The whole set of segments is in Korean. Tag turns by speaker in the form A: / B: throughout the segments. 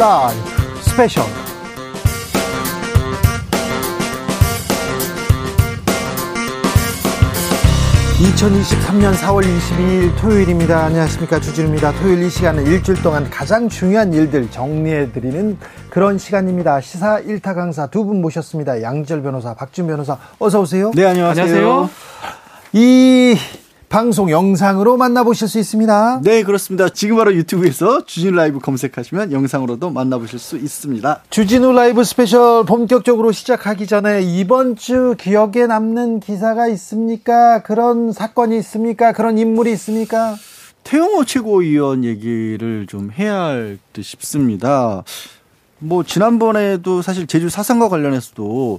A: 라이브 스페셜 2023년 4월 22일 토요일입니다. 안녕하십니까. 주진우입니다. 토요일 이 시간은 일주일 동안 가장 중요한 일들 정리해 드리는 그런 시간입니다. 시사 1타 강사 두 분 모셨습니다. 양지열 변호사, 박지훈 변호사, 어서 오세요.
B: 네, 안녕하세요. 안녕하세요.
A: 이 방송 영상으로 만나보실 수 있습니다.
B: 네, 그렇습니다. 지금 바로 유튜브에서 주진우 라이브 검색하시면 영상으로도 만나보실 수 있습니다.
A: 주진우 라이브 스페셜 본격적으로 시작하기 전에 이번 주 기억에 남는 기사가 있습니까? 그런 사건이 있습니까? 그런 인물이 있습니까?
B: 태영호 최고위원 얘기를 좀 해야 할 듯 싶습니다. 뭐 지난번에도 사실 제주 4.3과 관련해서도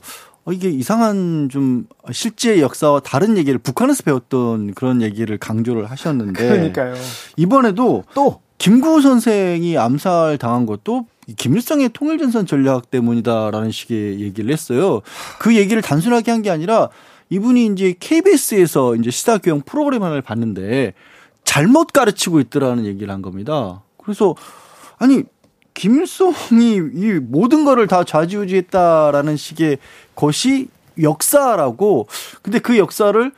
B: 어, 이게 이상한 좀 실제 역사와 다른 얘기를 북한에서 배웠던 그런 얘기를 강조를 하셨는데.
A: 그러니까요.
B: 이번에도 또 김구 선생이 암살 당한 것도 김일성의 통일전선 전략 때문이다라는 식의 얘기를 했어요. 그 얘기를 단순하게 한 게 아니라 이분이 이제 KBS에서 이제 시사교양 프로그램 하나를 봤는데 잘못 가르치고 있더라는 얘기를 한 겁니다. 그래서 아니 김일성이 이 모든 거를 다 좌지우지했다라는 식의 것이 역사라고. 근데 그 역사를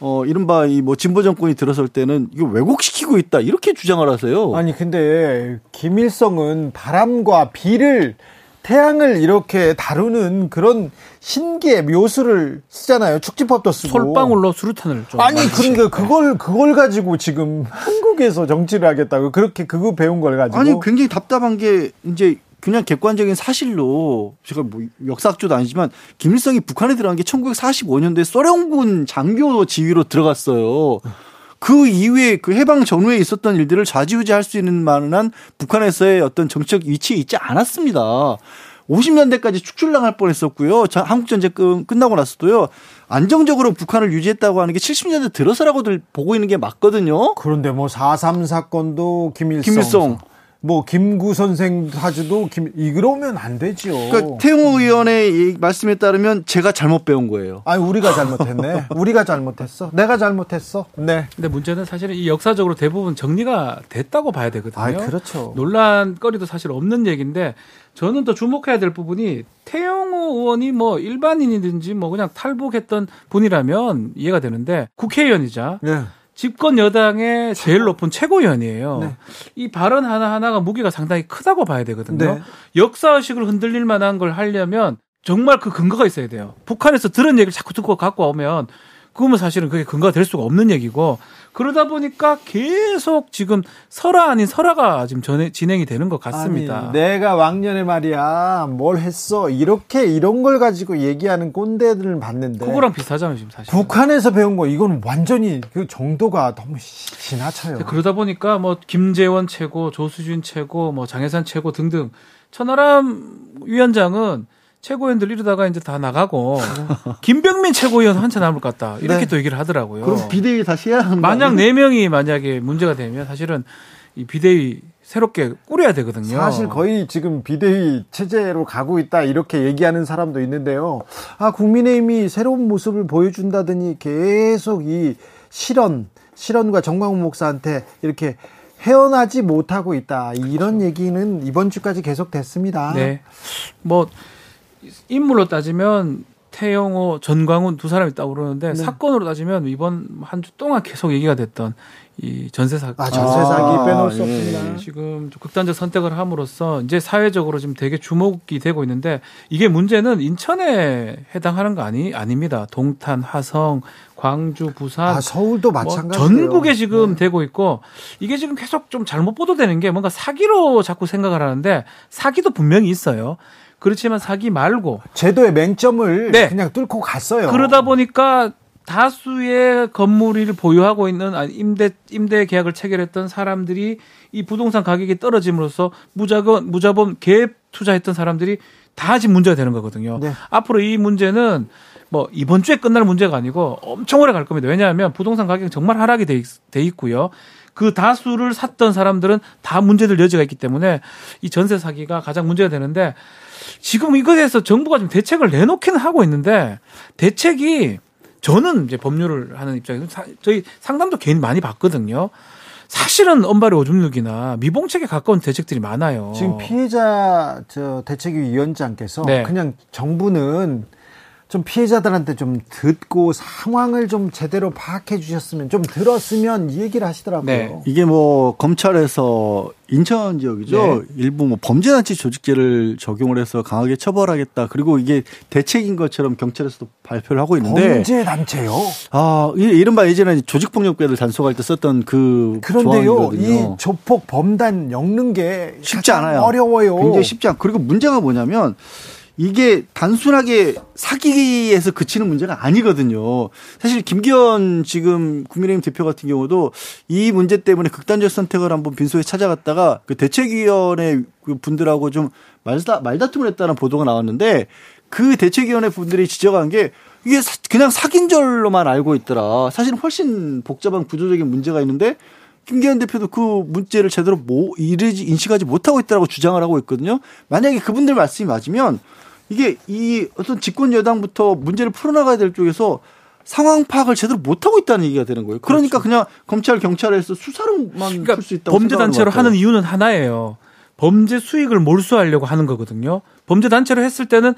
B: 어 이른바 이 뭐 진보 정권이 들어설 때는 이거 왜곡시키고 있다 이렇게 주장을 하세요.
A: 아니 근데 김일성은 바람과 비를 태양을 이렇게 다루는 그런 신기의 묘수를 쓰잖아요. 축지법도 쓰고.
C: 솔방울로 수류탄을 좀.
A: 아니 그러니까 그걸 그걸 가지고 지금 한국에서 정치를 하겠다고 그렇게 그거 배운 걸 가지고.
B: 아니 굉장히 답답한 게 이제 그냥 객관적인 사실로 제가 뭐 역사학조도 아니지만 김일성이 북한에 들어간 게 1945년도에 소련군 장교 지휘로 들어갔어요. 그 이후에 그 해방 전후에 있었던 일들을 좌지우지할 수 있는 만한 북한에서의 어떤 정책 위치에 있지 않았습니다. 50년대까지 축출당할 뻔했었고요. 한국 전쟁 끝나고 나서도요. 안정적으로 북한을 유지했다고 하는 게 70년대 들어서라고들 보고 있는 게 맞거든요.
A: 그런데 뭐 4.3 사건도 김일성.
B: 김일성.
A: 뭐 김구 선생 사주도 김 이러면 안 되죠.
B: 그러니까 태웅 의원의 말씀에 따르면 제가 잘못 배운 거예요.
A: 아니 우리가 잘못했네. 우리가 잘못했어. 내가 잘못했어. 네.
C: 근데 문제는 사실은 이 역사적으로 대부분 정리가 됐다고 봐야 되거든요.
A: 아, 그렇죠.
C: 논란거리도 사실 없는 얘기인데 저는 더 주목해야 될 부분이 태영호 의원이 뭐 일반인이든지 뭐 그냥 탈북했던 분이라면 이해가 되는데 국회의원이자 네. 집권 여당의 제일 높은 최고위원이에요. 네. 이 발언 하나하나가 무게가 상당히 크다고 봐야 되거든요. 네. 역사의식을 흔들릴 만한 걸 하려면 정말 그 근거가 있어야 돼요. 북한에서 들은 얘기를 자꾸 듣고 갖고 오면 그러면 사실은 그게 근거가 될 수가 없는 얘기고 그러다 보니까 계속 지금 설화 아닌 설화가 지금 전에 진행이 되는 것 같습니다.
A: 아니, 내가 왕년에 말이야 뭘 했어 이렇게 이런 걸 가지고 얘기하는 꼰대들을 봤는데
C: 그거랑 비슷하잖아요 지금 사실.
A: 북한에서 배운 거 이건 완전히 그 정도가 너무 지나쳐요.
C: 그러다 보니까 뭐 김재원 최고, 조수진 최고, 뭐 장혜산 최고 등등 천하람 위원장은 최고위원들 이러다가 이제 다 나가고 김병민 최고위원 한차 남을 것 같다 이렇게 네. 또 얘기를 하더라고요.
B: 그럼 비대위 다시 해야 한다.
C: 만약 네 명이 만약에 문제가 되면 사실은 이 비대위 새롭게 꾸려야 되거든요.
A: 사실 거의 지금 비대위 체제로 가고 있다 이렇게 얘기하는 사람도 있는데요. 아 국민의힘이 새로운 모습을 보여준다더니 계속 이 실언 실언과 정광훈 목사한테 이렇게 헤어나지 못하고 있다 이런 그렇죠. 얘기는 이번 주까지 계속 됐습니다.
C: 네, 뭐 인물로 따지면 태영호, 전광훈 두 사람이 있다고 그러는데 네. 사건으로 따지면 이번 한 주 동안 계속 얘기가 됐던 이 전세 사기.
A: 아, 전세 사기 아, 빼놓을 수 없습니다.
C: 예. 지금 극단적 선택을 함으로써 이제 사회적으로 지금 되게 주목이 되고 있는데 이게 문제는 인천에 해당하는 거 아니 아닙니다. 동탄, 화성, 광주, 부산,
A: 아, 서울도 마찬가지예요.
C: 뭐 전국에 지금 네. 되고 있고 이게 지금 계속 좀 잘못 보도되는 게 뭔가 사기로 자꾸 생각을 하는데 사기도 분명히 있어요. 그렇지만 사기 말고
A: 제도의 맹점을 네. 그냥 뚫고 갔어요.
C: 그러다 보니까 다수의 건물을 보유하고 있는 임대 임대 계약을 체결했던 사람들이 이 부동산 가격이 떨어짐으로써 무자금 무자본 갭 투자했던 사람들이 다 지금 문제가 되는 거거든요. 네. 앞으로 이 문제는 뭐 이번 주에 끝날 문제가 아니고 엄청 오래 갈 겁니다. 왜냐하면 부동산 가격이 정말 하락이 돼, 있, 돼 있고요. 그 다수를 샀던 사람들은 다 문제될 여지가 있기 때문에 이 전세 사기가 가장 문제가 되는데 지금 이것에 대해서 정부가 좀 대책을 내놓기는 하고 있는데 대책이 저는 이제 법률을 하는 입장에서 사, 저희 상담도 개인 많이 받거든요. 사실은 엄발의 오줌 누기나 미봉책에 가까운 대책들이 많아요.
A: 지금 피해자 저 대책위원장께서 네. 그냥 정부는 좀 피해자들한테 좀 듣고 상황을 좀 제대로 파악해 주셨으면 좀 들었으면 이 얘기를 하시더라고요. 네.
B: 이게 뭐 검찰에서 인천 지역이죠. 네. 일부 뭐 범죄단체 조직죄를 적용을 해서 강하게 처벌하겠다. 그리고 이게 대책인 것처럼 경찰에서도 발표를 하고 있는데
A: 범죄단체요?
B: 아, 이른바 예전에 조직폭력배들 단속할 때 썼던 그
A: 그런데요. 조항이거든요. 이 조폭 범단 엮는 게
B: 쉽지 않아요.
A: 어려워요.
B: 굉장히 쉽지 않고 그리고 문제가 뭐냐면 이게 단순하게 사기에서 그치는 문제가 아니거든요. 사실 김기현 지금 국민의힘 대표 같은 경우도 이 문제 때문에 극단적 선택을 한번 빈소에 찾아갔다가 그 대책위원회 그 분들하고 좀 말다, 말다툼을 했다는 보도가 나왔는데 그 대책위원회 분들이 지적한 게 이게 그냥 사귄 절로만 알고 있더라. 사실 훨씬 복잡한 구조적인 문제가 있는데 김기현 대표도 그 문제를 제대로 뭐 이르지 인식하지 못하고 있다라고 주장을 하고 있거든요. 만약에 그분들 말씀이 맞으면 이게 이 어떤 집권 여당부터 문제를 풀어나가야 될 쪽에서 상황 파악을 제대로 못하고 있다는 얘기가 되는 거예요. 그러니까 그렇죠. 그냥 검찰 경찰에서 수사로만 그러니까 풀수 있다고
C: 범죄 단체로 하는 이유는 하나예요. 범죄 수익을 몰수하려고 하는 거거든요. 범죄 단체로 했을 때는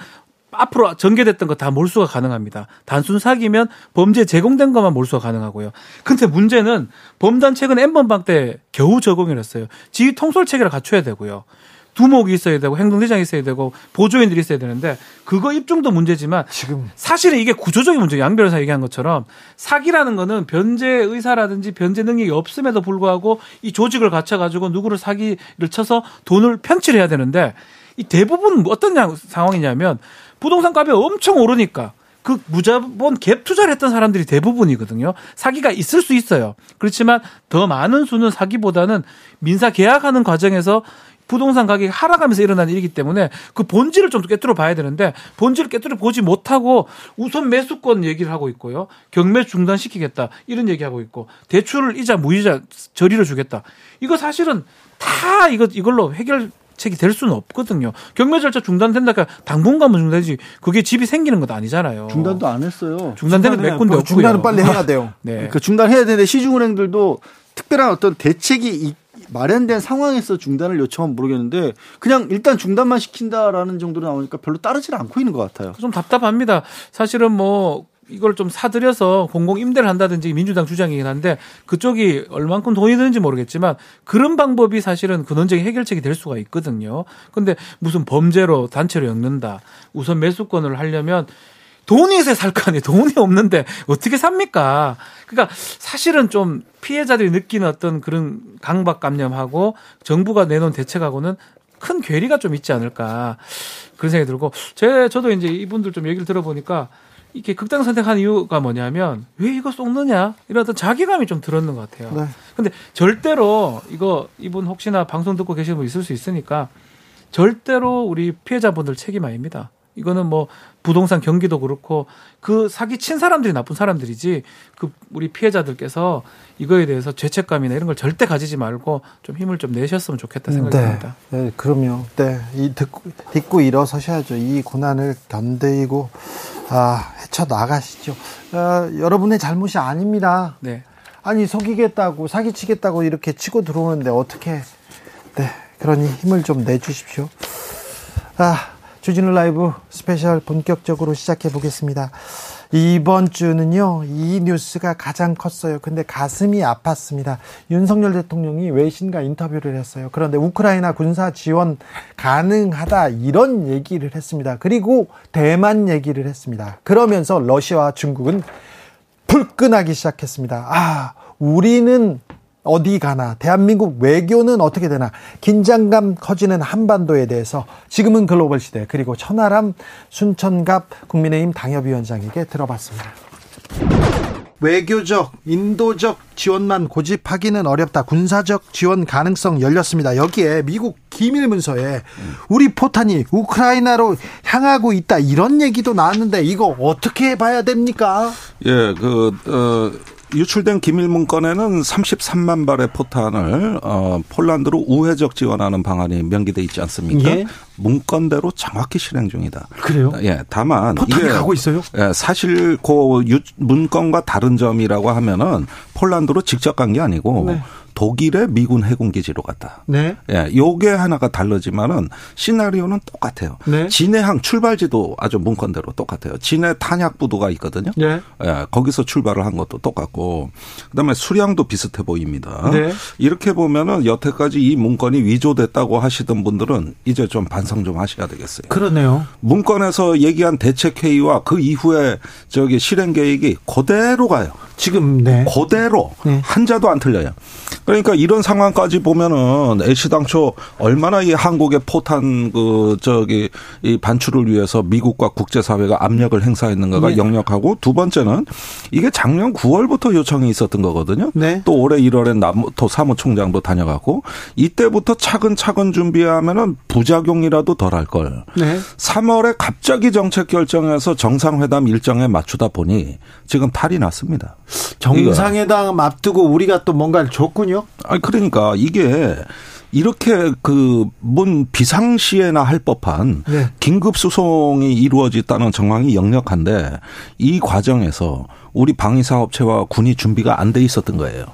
C: 앞으로 전개됐던 거 다 몰수가 가능합니다. 단순 사기면 범죄 제공된 것만 몰수가 가능하고요. 근데 문제는 범단 최근 N번방 때 겨우 적용을 했어요. 지휘 통솔 체계를 갖춰야 되고요. 두목이 있어야 되고 행동대장이 있어야 되고 보조인들이 있어야 되는데 그거 입증도 문제지만 지금 사실은 이게 구조적인 문제 양 변호사 얘기한 것처럼 사기라는 거는 변제 의사라든지 변제 능력이 없음에도 불구하고 이 조직을 갖춰 가지고 누구를 사기를 쳐서 돈을 편취를 해야 되는데 이 대부분 어떤 상황이냐면 부동산 값이 엄청 오르니까 그 무자본 갭 투자를 했던 사람들이 대부분이거든요. 사기가 있을 수 있어요. 그렇지만 더 많은 수는 사기보다는 민사 계약하는 과정에서 부동산 가격이 하락하면서 일어난 일이기 때문에 그 본질을 좀 깨뜨려 봐야 되는데 본질을 깨뜨려 보지 못하고 우선 매수권 얘기를 하고 있고요. 경매 중단시키겠다 이런 얘기하고 있고 대출을 이자 무이자 저리로 주겠다. 이거 사실은 다 이거 이걸로 해결 책이 될 수는 없거든요. 경매 절차 중단된다니까 당분간은 중단되지 그게 집이 생기는 것도 아니잖아요.
B: 중단도 안 했어요.
C: 중단되는 몇 군데 없고요.
A: 중단은 빨리 해야 돼요.
B: 네. 그 중단해야 되는데 시중은행들도 특별한 어떤 대책이 마련된 상황에서 중단을 요청하면 모르겠는데 그냥 일단 중단만 시킨다라는 정도로 나오니까 별로 따르질 않고 있는 것 같아요.
C: 좀 답답합니다. 사실은 뭐 이걸 좀 사들여서 공공 임대를 한다든지 민주당 주장이긴 한데 그쪽이 얼만큼 돈이 드는지 모르겠지만 그런 방법이 사실은 근원적인 해결책이 될 수가 있거든요. 근데 무슨 범죄로 단체로 엮는다. 우선 매수권을 하려면 돈이 있어야 살 거 아니에요. 돈이 없는데 어떻게 삽니까? 그러니까 사실은 좀 피해자들이 느끼는 어떤 그런 강박감념하고 정부가 내놓은 대책하고는 큰 괴리가 좀 있지 않을까 그런 생각이 들고 제 저도 이제 이분들 좀 얘기를 들어보니까 이렇게 극단 선택한 이유가 뭐냐면 왜 이거 쏟느냐 이런 어떤 자괴감이 좀 들었는 것 같아요. 네. 근데 절대로 이거 이분 혹시나 방송 듣고 계시는 분 있을 수 있으니까 절대로 우리 피해자분들 책임 아닙니다. 이거는 뭐 부동산 경기도 그렇고 그 사기 친 사람들이 나쁜 사람들이지 그 우리 피해자들께서 이거에 대해서 죄책감이나 이런 걸 절대 가지지 말고 좀 힘을 좀 내셨으면 좋겠다 네. 듭니다.
A: 네, 그럼요. 네, 이 듣고 딛고 일어서셔야죠. 이 고난을 견디고 아 헤쳐 나가시죠. 아, 여러분의 잘못이 아닙니다. 네. 아니 속이겠다고 사기치겠다고 이렇게 치고 들어오는데 어떻게 네 그러니 힘을 좀 내주십시오. 아 주진우 라이브 스페셜 본격적으로 시작해 보겠습니다. 이번 주는요, 이 뉴스가 가장 컸어요. 근데 가슴이 아팠습니다. 윤석열 대통령이 외신과 인터뷰를 했어요. 그런데 우크라이나 군사 지원 가능하다, 이런 얘기를 했습니다. 그리고 대만 얘기를 했습니다. 그러면서 러시아와 중국은 불끈하기 시작했습니다. 아, 우리는 어디 가나 대한민국 외교는 어떻게 되나 긴장감 커지는 한반도에 대해서 지금은 글로벌 시대 그리고 천하람 순천갑 국민의힘 당협위원장에게 들어봤습니다. 외교적, 인도적 지원만 고집하기는 어렵다. 군사적 지원 가능성 열렸습니다. 여기에 미국 기밀 문서에 우리 포탄이 우크라이나로 향하고 있다. 이런 얘기도 나왔는데 이거 어떻게 봐야 됩니까?
D: 예, 그, 어, 유출된 기밀 문건에는 33만 발의 포탄을 어, 폴란드로 우회적 지원하는 방안이 명기돼 있지 않습니까? 예? 문건대로 정확히 실행 중이다.
A: 그래요?
D: 예, 다만
A: 포탄이 가고 있어요?
D: 예, 사실 그 문건과 다른 점이라고 하면은 폴란드로 직접 간 게 아니고 네. 독일의 미군 해군 기지로 갔다. 네. 예, 요게 하나가 다르지만은 시나리오는 똑같아요. 네. 진해항 출발지도 아주 문건대로 똑같아요. 진해 탄약 부도가 있거든요. 네. 예, 거기서 출발을 한 것도 똑같고 그다음에 수량도 비슷해 보입니다. 네. 이렇게 보면은 여태까지 이 문건이 위조됐다고 하시던 분들은 이제 좀 반성 좀 하셔야 되겠어요.
A: 그러네요.
D: 문건에서 얘기한 대책 회의와 그 이후에 저기 실행 계획이 그대로 가요.
A: 지금 네.
D: 그대로 네. 한자도 안 틀려요. 그러니까 이런 상황까지 보면은 애시당초 얼마나 이 한국의 포탄 그 저기 이 반출을 위해서 미국과 국제사회가 압력을 행사했는가가 네. 역력하고 두 번째는 이게 작년 9월부터 요청이 있었던 거거든요. 네. 또 올해 1월에 남토 사무총장도 다녀가고 이때부터 차근차근 준비하면은 부작용이라도 덜할 걸. 네. 3월에 갑자기 정책 결정해서 정상회담 일정에 맞추다 보니 지금 탈이 났습니다.
A: 정상회담 앞두고 우리가 또 뭔가를 줬군요.
D: 아 그러니까 이게 이렇게 그문 비상시에나 할 법한 네. 긴급 수송이 이루어졌다는 정황이 역력한데 이 과정에서 우리 방위사업체와 군이 준비가 안 돼 있었던 거예요.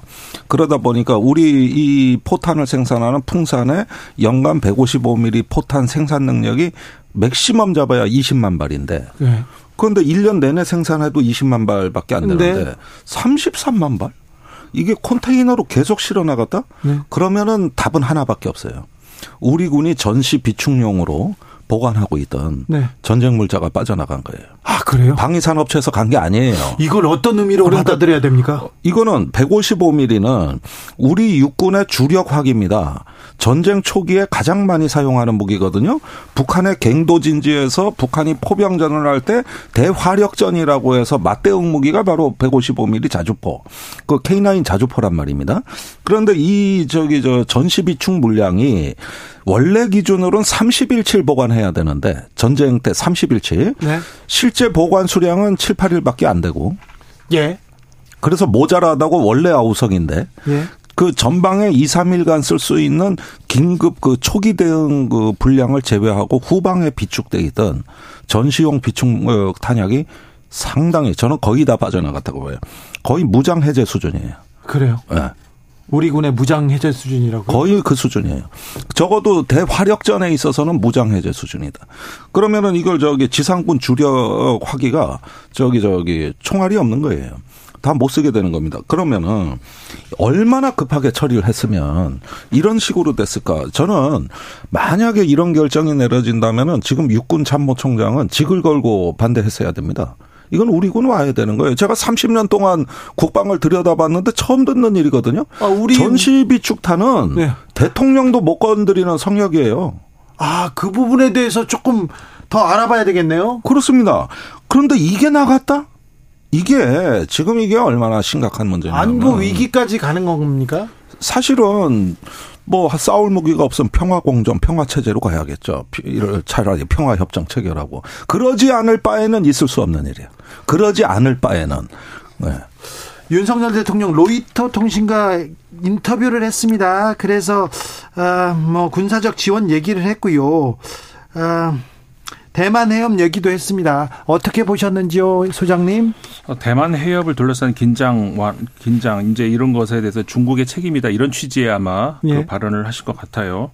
D: 그러다 보니까 우리 이 포탄을 생산하는 풍산의 연간 155mm 포탄 생산 능력이 맥시멈 잡아야 20만 발인데 네. 그런데 1년 내내 생산해도 20만 발밖에 안 되는데 네. 33만 발? 이게 컨테이너로 계속 실어 나갔다? 네. 그러면은 답은 하나밖에 없어요. 우리 군이 전시 비축용으로 보관하고 있던 네. 전쟁 물자가 빠져나간 거예요.
A: 아 그래요?
D: 방위산업체에서 간 게 아니에요.
A: 이걸 어떤 의미로 그러니까 받아들여야 됩니까?
D: 이거는 155mm는 우리 육군의 주력 화기입니다. 전쟁 초기에 가장 많이 사용하는 무기거든요. 북한의 갱도 진지에서 북한이 포병전을 할 때 대화력전이라고 해서 맞대응 무기가 바로 155mm 자주포. 그 K9 자주포란 말입니다. 그런데 이 저기 저 전시 비축 물량이 원래 기준으로는 30일치 보관해야 되는데 전쟁 때 30일치. 네. 실제 보관 수량은 7, 8일밖에 안 되고. 예. 그래서 모자라다고 원래 아우성인데 예. 그 전방에 2, 3일간 쓸 수 있는 긴급 그 초기 대응 그 분량을 제외하고 후방에 비축돼 있던 전시용 비축 어, 탄약이 상당히 저는 거의 다 빠져나갔다고 봐요. 거의 무장 해제 수준이에요.
A: 그래요? 네. 우리 군의 무장 해제 수준이라고
D: 거의 그 수준이에요. 적어도 대화력전에 있어서는 무장 해제 수준이다. 그러면은 이걸 저기 지상군 주력 화기가 저기 저기 총알이 없는 거예요. 다 못 쓰게 되는 겁니다. 그러면은 얼마나 급하게 처리를 했으면 이런 식으로 됐을까? 저는 만약에 이런 결정이 내려진다면은 지금 육군 참모총장은 직을 걸고 반대했어야 됩니다. 이건 우리 군 와야 되는 거예요. 제가 30년 동안 국방을 들여다봤는데 처음 듣는 일이거든요. 아, 우리 전시 비축탄은 네. 대통령도 못 건드리는 성역이에요.
A: 아, 그 부분에 대해서 조금 더 알아봐야 되겠네요.
D: 그렇습니다. 그런데 이게 나갔다? 이게 지금 이게 얼마나 심각한 문제냐면
A: 안보 위기까지 가는 겁니까?
D: 사실은 뭐 싸울 무기가 없으면 평화 공정, 평화 체제로 가야겠죠. 이를 차라리 평화 협정 체결하고 그러지 않을 바에는 있을 수 없는 일이에요. 그러지 않을 바에는 네.
A: 윤석열 대통령 로이터 통신과 인터뷰를 했습니다. 그래서 어뭐 군사적 지원 얘기를 했고요. 어 대만 해협 얘기도 했습니다. 어떻게 보셨는지요, 소장님?
E: 어, 대만 해협을 둘러싼 긴장, 긴장 이제 이런 것에 대해서 중국의 책임이다 이런 취지의 아마 그 예. 그 발언을 하실 것 같아요.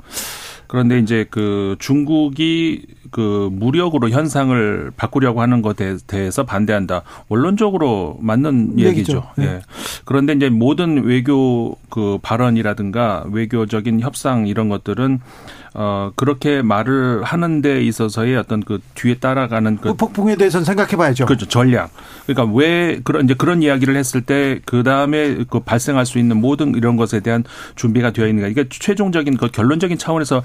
E: 그런데 이제 그 중국이 그 무력으로 현상을 바꾸려고 하는 것에 대해서 반대한다. 원론적으로 맞는 얘기죠. 얘기죠. 네. 예. 그런데 이제 모든 외교 그 발언이라든가 외교적인 협상 이런 것들은 어 그렇게 말을 하는 데 있어서의 어떤 그 뒤에 따라가는
A: 그, 그 폭풍에 대해서는 생각해 봐야죠.
E: 그렇죠. 전략. 그러니까 왜 그런 이제 그런 이야기를 했을 때 그 다음에 그 발생할 수 있는 모든 이런 것에 대한 준비가 되어 있는가. 이게 최종적인 그 결론적인 차원에서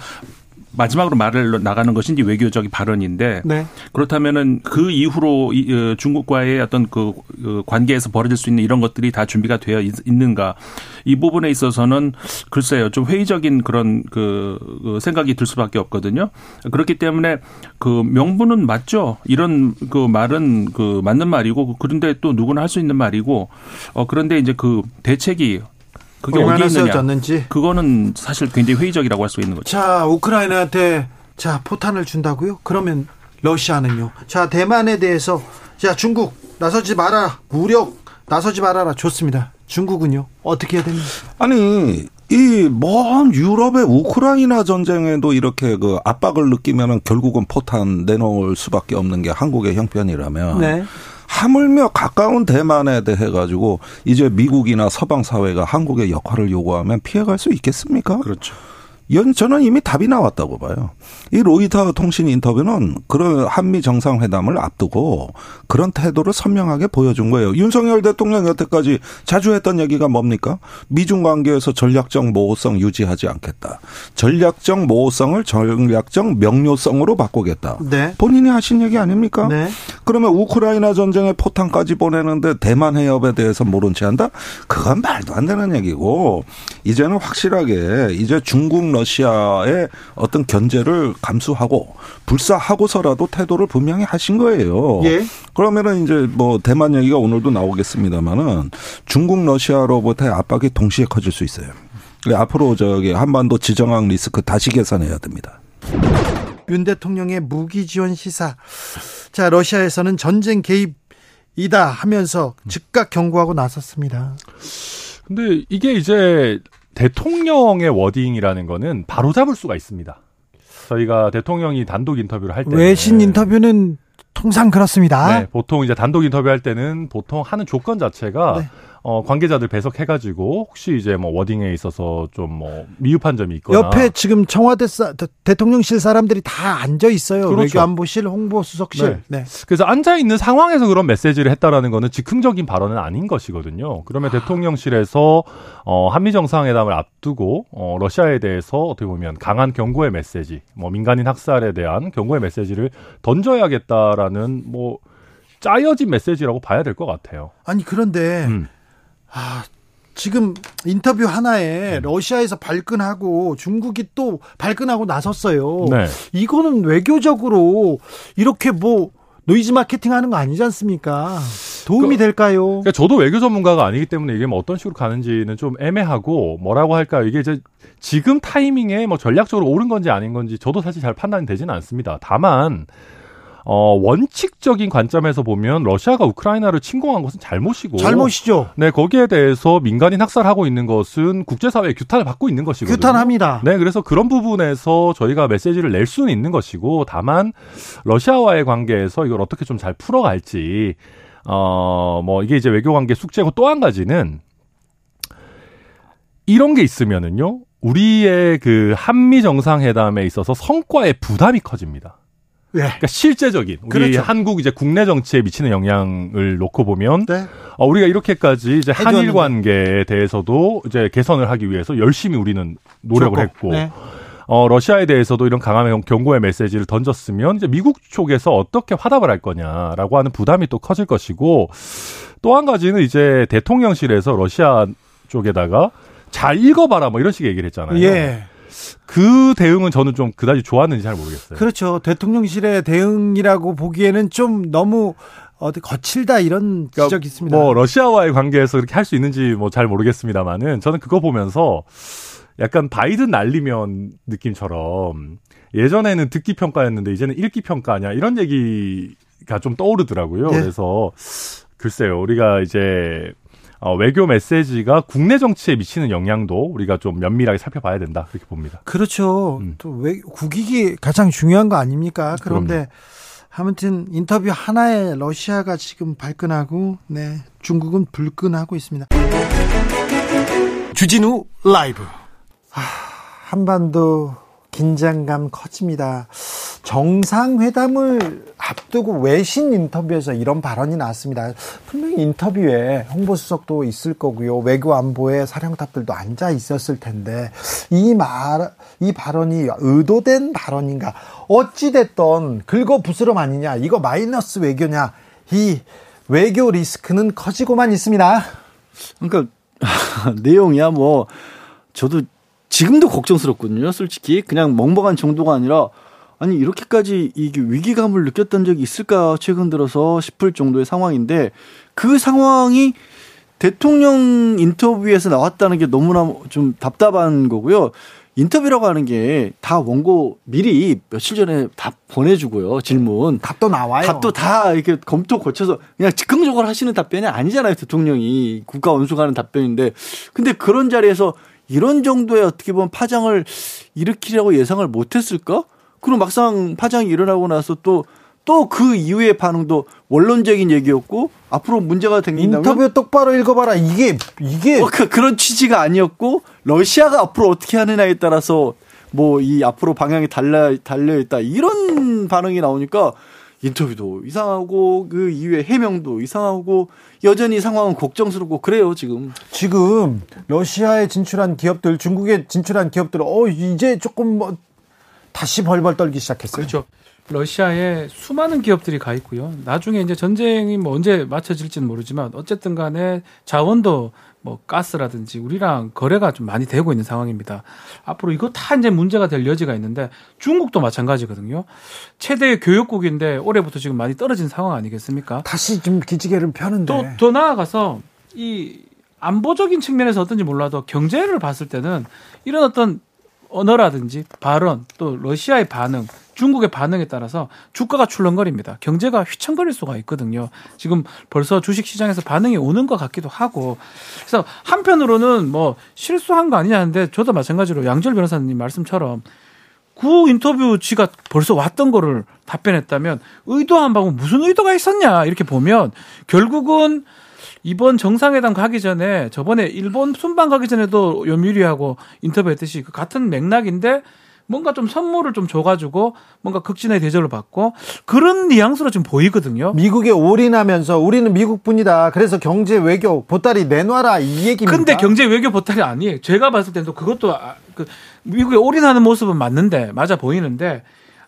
E: 마지막으로 말을 나가는 것인지 외교적인 발언인데 네. 그렇다면은 그 이후로 어, 중국과의 어떤 그, 그 관계에서 벌어질 수 있는 이런 것들이 다 준비가 되어 있는가 이 부분에 있어서는 글쎄요 좀 회의적인 그런 그, 그 생각이 들 수밖에 없거든요. 그렇기 때문에 그 명분은 맞죠. 이런 그 말은 그 맞는 말이고 그런데 또 누구나 할 수 있는 말이고 어 그런데 이제 그 대책이 그게 어디에 있느냐. 그거는 사실 굉장히 회의적이라고 할 수 있는 거죠.
A: 자, 우크라이나한테 자, 포탄을 준다고요? 그러면 러시아는요. 자, 대만에 대해서 자, 중국 나서지 마라. 무력 나서지 말아라. 좋습니다. 중국은요? 어떻게 해야 됩니까?
D: 아니 이먼 유럽의 우크라이나 전쟁에도 이렇게 그 압박을 느끼면은 결국은 포탄 내놓을 수밖에 없는 게 한국의 형편이라면 네. 하물며 가까운 대만에 대해 가지고 이제 미국이나 서방 사회가 한국의 역할을 요구하면 피해갈 수 있겠습니까?
B: 그렇죠.
D: 저는 이미 답이 나왔다고 봐요. 이 로이터 통신 인터뷰는 그런 한미 정상회담을 앞두고 그런 태도를 선명하게 보여준 거예요. 윤석열 대통령 여태까지 자주 했던 얘기가 뭡니까? 미중 관계에서 전략적 모호성 유지하지 않겠다. 전략적 모호성을 전략적 명료성으로 바꾸겠다. 네. 본인이 하신 얘기 아닙니까? 네. 그러면 우크라이나 전쟁에 포탄까지 보내는데 대만 해협에 대해서 모른 채 한다? 그건 말도 안 되는 얘기고 이제는 확실하게 이제 중국 러시아의 어떤 견제를 감수하고 불사하고서라도 태도를 분명히 하신 거예요. 예. 그러면은 이제 뭐 대만 얘기가 오늘도 나오겠습니다만은 중국 러시아로부터의 압박이 동시에 커질 수 있어요. 앞으로 저기 한반도 지정학 리스크 다시 계산해야 됩니다.
A: 윤 대통령의 무기 지원 시사. 자, 러시아에서는 전쟁 개입이다 하면서 즉각 경고하고 나섰습니다.
F: 근데 이게 이제 대통령의 워딩이라는 거는 바로 잡을 수가 있습니다. 저희가 대통령이 단독 인터뷰를 할 때.
A: 외신 인터뷰는 통상 그렇습니다.
F: 네, 보통 이제 단독 인터뷰 할 때는 보통 하는 조건 자체가 네. 어, 관계자들 배석해가지고 혹시 이제 뭐 워딩에 있어서 좀 뭐 미흡한 점이 있거나
A: 옆에 지금 청와대 사, 대통령실 사람들이 다 앉아 있어요. 그렇죠. 외교안보실, 홍보수석실.
F: 네. 네. 그래서 앉아 있는 상황에서 그런 메시지를 했다라는 거는 즉흥적인 발언은 아닌 것이거든요. 그러면 아. 대통령실에서 어, 한미 정상회담을 앞두고 어, 러시아에 대해서 어떻게 보면 강한 경고의 메시지, 뭐 민간인 학살에 대한 경고의 메시지를 던져야겠다라는 뭐 짜여진 메시지라고 봐야 될 것 같아요.
A: 아니 그런데. 음. 아, 지금 인터뷰 하나에 음. 러시아에서 발끈하고 중국이 또 발끈하고 나섰어요. 네. 이거는 외교적으로 이렇게 뭐 노이즈 마케팅 하는 거 아니지 않습니까? 도움이 그, 될까요?
F: 그러니까 저도 외교 전문가가 아니기 때문에 이게 뭐 어떤 식으로 가는지는 좀 애매하고 뭐라고 할까요? 이게 이제 지금 타이밍에 뭐 전략적으로 옳은 건지 아닌 건지 저도 사실 잘 판단이 되지는 않습니다. 다만 어, 원칙적인 관점에서 보면 러시아가 우크라이나를 침공한 것은 잘못이고
A: 잘못이죠.
F: 네, 거기에 대해서 민간인 학살하고 있는 것은 국제사회의 규탄을 받고 있는 것이거든요.
A: 규탄합니다.
F: 네, 그래서 그런 부분에서 저희가 메시지를 낼 수는 있는 것이고 다만 러시아와의 관계에서 이걸 어떻게 좀 잘 풀어갈지 어, 뭐 이게 이제 외교 관계 숙제고 또 한 가지는 이런 게 있으면은요. 우리의 그 한미 정상회담에 있어서 성과의 부담이 커집니다. 네. 그러니까 실제적인 우리 그렇죠. 한국 이제 국내 정치에 미치는 영향을 놓고 보면 네. 어, 우리가 이렇게까지 이제 한일 관계에 대해서도 이제 개선을 하기 위해서 열심히 우리는 노력을 좋고. 했고 네. 어, 러시아에 대해서도 이런 강한 경고의 메시지를 던졌으면 이제 미국 쪽에서 어떻게 화답을 할 거냐라고 하는 부담이 또 커질 것이고 또 한 가지는 이제 대통령실에서 러시아 쪽에다가 잘 읽어봐라 뭐 이런 식의 얘기를 했잖아요. 예. 그 대응은 저는 좀 그다지 좋았는지 잘 모르겠어요.
A: 그렇죠. 대통령실의 대응이라고 보기에는 좀 너무 어디 거칠다 이런 그러니까 지적이 있습니다.
F: 뭐 러시아와의 관계에서 그렇게 할 수 있는지 뭐 잘 모르겠습니다만은 저는 그거 보면서 약간 바이든 날리면 느낌처럼 예전에는 듣기 평가였는데 이제는 읽기 평가냐 이런 얘기가 좀 떠오르더라고요. 네. 그래서 글쎄요, 우리가 이제 어, 외교 메시지가 국내 정치에 미치는 영향도 우리가 좀 면밀하게 살펴봐야 된다 그렇게 봅니다.
A: 그렇죠. 음. 또 왜, 국익이 가장 중요한 거 아닙니까? 그런데 그럼요. 아무튼 인터뷰 하나에 러시아가 지금 발끈하고 네 중국은 불끈하고 있습니다. 주진우 라이브. 아, 한반도 긴장감 커집니다. 정상회담을 앞두고 외신 인터뷰에서 이런 발언이 나왔습니다. 분명히 인터뷰에 홍보수석도 있을 거고요. 외교안보의 사령탑들도 앉아 있었을 텐데 이 말, 이 발언이 의도된 발언인가? 어찌됐던 긁어 부스럼 아니냐? 이거 마이너스 외교냐? 이 외교 리스크는 커지고만 있습니다.
B: 그러니까 내용이야 뭐 저도 지금도 걱정스럽거든요. 솔직히 그냥 멍멍한 정도가 아니라 아니 이렇게까지 이게 위기감을 느꼈던 적이 있을까 최근 들어서 싶을 정도의 상황인데 그 상황이 대통령 인터뷰에서 나왔다는 게 너무나 좀 답답한 거고요. 인터뷰라고 하는 게 다 원고 미리 며칠 전에 다 보내주고요. 질문.
A: 답도 나와요.
B: 답도 다 이렇게 검토 거쳐서 그냥 즉흥적으로 하시는 답변이 아니잖아요. 대통령이 국가 원수가는 답변인데. 근데 그런 자리에서 이런 정도의 어떻게 보면 파장을 일으키려고 예상을 못했을까? 그리고 막상 파장이 일어나고 나서 또 또 그 이후의 반응도 원론적인 얘기였고 앞으로 문제가 생긴다면?
A: 인터뷰 똑바로 읽어봐라. 이게 이게
B: 어, 그, 그런 취지가 아니었고 러시아가 앞으로 어떻게 하느냐에 따라서 뭐 이 앞으로 방향이 달라 달려 있다. 이런 반응이 나오니까 인터뷰도 이상하고 그 이후에 해명도 이상하고 여전히 상황은 걱정스럽고 그래요 지금.
A: 지금 러시아에 진출한 기업들, 중국에 진출한 기업들, 어 이제 조금 뭐 다시 벌벌 떨기 시작했어요.
C: 그렇죠. 러시아에 수많은 기업들이 가 있고요. 나중에 이제 전쟁이 뭐 언제 맞춰질지는 모르지만 어쨌든 간에 자원도 뭐 가스라든지 우리랑 거래가 좀 많이 되고 있는 상황입니다. 앞으로 이거 다 이제 문제가 될 여지가 있는데 중국도 마찬가지거든요. 최대 교역국인데 올해부터 지금 많이 떨어진 상황 아니겠습니까?
A: 다시 좀 기지개를 펴는데
C: 또 더 나아가서 이 안보적인 측면에서 어떤지 몰라도 경제를 봤을 때는 이런 어떤 언어라든지 발언 또 러시아의 반응 중국의 반응에 따라서 주가가 출렁거립니다. 경제가 휘청거릴 수가 있거든요. 지금 벌써 주식 시장에서 반응이 오는 것 같기도 하고. 그래서 한편으로는 뭐 실수한 거 아니냐는데 저도 마찬가지로 양절 변호사님 말씀처럼 구 인터뷰 지가 벌써 왔던 거를 답변했다면 의도한 바고 무슨 의도가 있었냐 이렇게 보면 결국은 이번 정상회담 가기 전에 저번에 일본 순방 가기 전에도 요미리하고 인터뷰했듯이 그 같은 맥락인데 뭔가 좀 선물을 좀 줘가지고 뭔가 극진의 대접을 받고 그런 뉘앙스로 지금 보이거든요.
A: 미국에 올인하면서 우리는 미국 분이다. 그래서 경제 외교 보따리 내놔라 이 얘기입니다.
C: 근데 경제 외교 보따리 아니에요. 제가 봤을 때도 그것도 아, 그 미국에 올인하는 모습은 맞는데 맞아 보이는데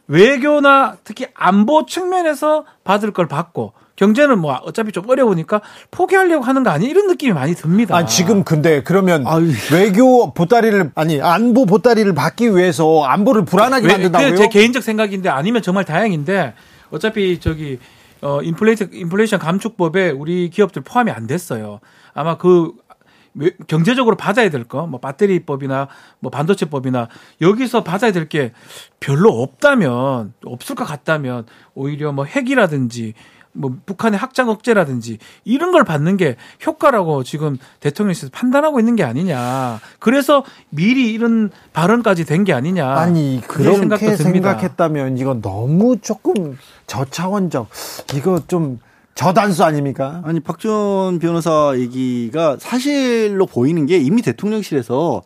C: 외교나 특히 안보 측면에서 받을 걸 받고 경제는 뭐 어차피 좀 어려우니까 포기하려고 하는 거 아니 이런 느낌이 많이 듭니다.
A: 아 지금 근데 그러면 아유. 외교 보따리를 아니 안보 보따리를 받기 위해서 안보를 불안하게 왜, 만든다고요?
C: 제 개인적 생각인데 아니면 정말 다행인데 어차피 저기 어 인플레이션 인플레이션 감축법에 우리 기업들 포함이 안 됐어요. 아마 그 경제적으로 받아야 될 거, 뭐 배터리법이나 뭐 반도체법이나 여기서 받아야 될 게 별로 없다면 없을 것 같다면 오히려 뭐 핵이라든지 뭐 북한의 확장 억제라든지 이런 걸 받는 게 효과라고 지금 대통령께서 판단하고 있는 게 아니냐. 그래서 미리 이런 발언까지 된 게 아니냐.
A: 아니 그렇게 생각했다면 이건 너무 조금 저차원적 이거 좀 저단수 아닙니까?
B: 아니 박지원 변호사 얘기가 사실로 보이는 게 이미 대통령실에서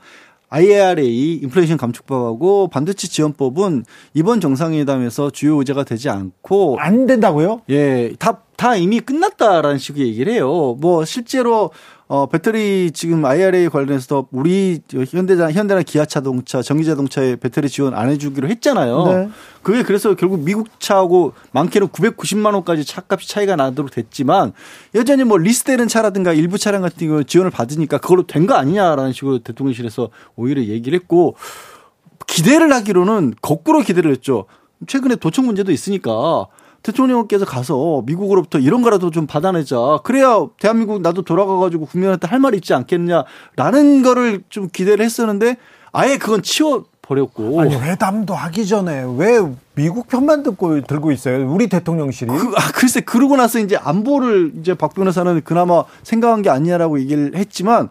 B: IRA 인플레이션 감축법하고 반도체 지원법은 이번 정상회담에서 주요 의제가 되지 않고
A: 안 된다고요?
B: 예, 다, 다 이미 끝났다라는 식의 얘기를 해요. 뭐 실제로 어, 배터리 지금 IRA 관련해서 우리 현대자, 현대나 기아 자동차, 전기 자동차에 배터리 지원 안 해주기로 했잖아요. 네. 그게 그래서 결국 미국 차하고 많게는 990만 원까지 차값이 차이가 나도록 됐지만 여전히 뭐 리스트되는 차라든가 일부 차량 같은 경우 지원을 받으니까 그걸로 된 거 아니냐라는 식으로 대통령실에서 오히려 얘기를 했고 기대를 하기로는 거꾸로 기대를 했죠. 최근에 도청 문제도 있으니까 대통령께서 가서 미국으로부터 이런 거라도 좀 받아내자. 그래야 대한민국 나도 돌아가가지고 국민한테 할 말이 있지 않겠냐라는 거를 좀 기대를 했었는데 아예 그건 치워 버렸고.
A: 아니 회담도 하기 전에 왜 미국 편만 듣고 들고 있어요? 우리 대통령실이.
B: 그, 아, 글쎄 그러고 나서 이제 안보를 이제 박 변호사는 그나마 생각한 게 아니냐라고 얘기를 했지만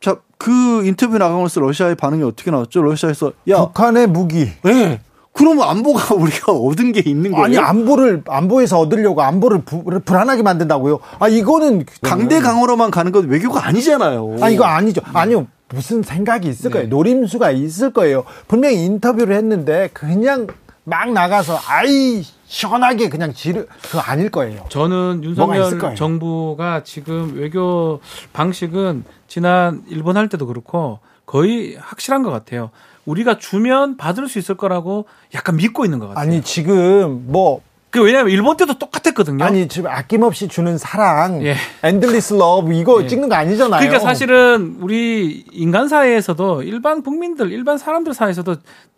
B: 자 그 인터뷰 나가면서 러시아의 반응이 어떻게 나왔죠? 러시아에서
A: 야 북한의 무기.
B: 네. 그러면 안보가 우리가 얻은 게 있는 거예요?
A: 아니 안보를 안보에서 얻으려고 안보를 부, 불안하게 만든다고요? 아 이거는
B: 강대 강으로만 가는 건 외교가 아니잖아요.
A: 아 이거 아니죠. 아니요. 무슨 생각이 있을 네. 거예요. 노림수가 있을 거예요. 분명히 인터뷰를 했는데 그냥 막 나가서 아이 시원하게 그냥 지르 그거 아닐 거예요.
C: 저는 윤석열 정부가 지금 외교 방식은 지난 일본 할 때도 그렇고 거의 확실한 것 같아요. 우리가 주면 받을 수 있을 거라고 약간 믿고 있는 것 같아요.
A: 아니 지금 뭐.
C: 그 왜냐하면 일본 때도 똑같았거든요.
A: 아니 지금 아낌없이 주는 사랑, 예. Endless Love 이거 예. 찍는 거 아니잖아요.
C: 그러니까 사실은 우리 인간 사회에서도 일반 국민들, 일반 사람들 사이에서도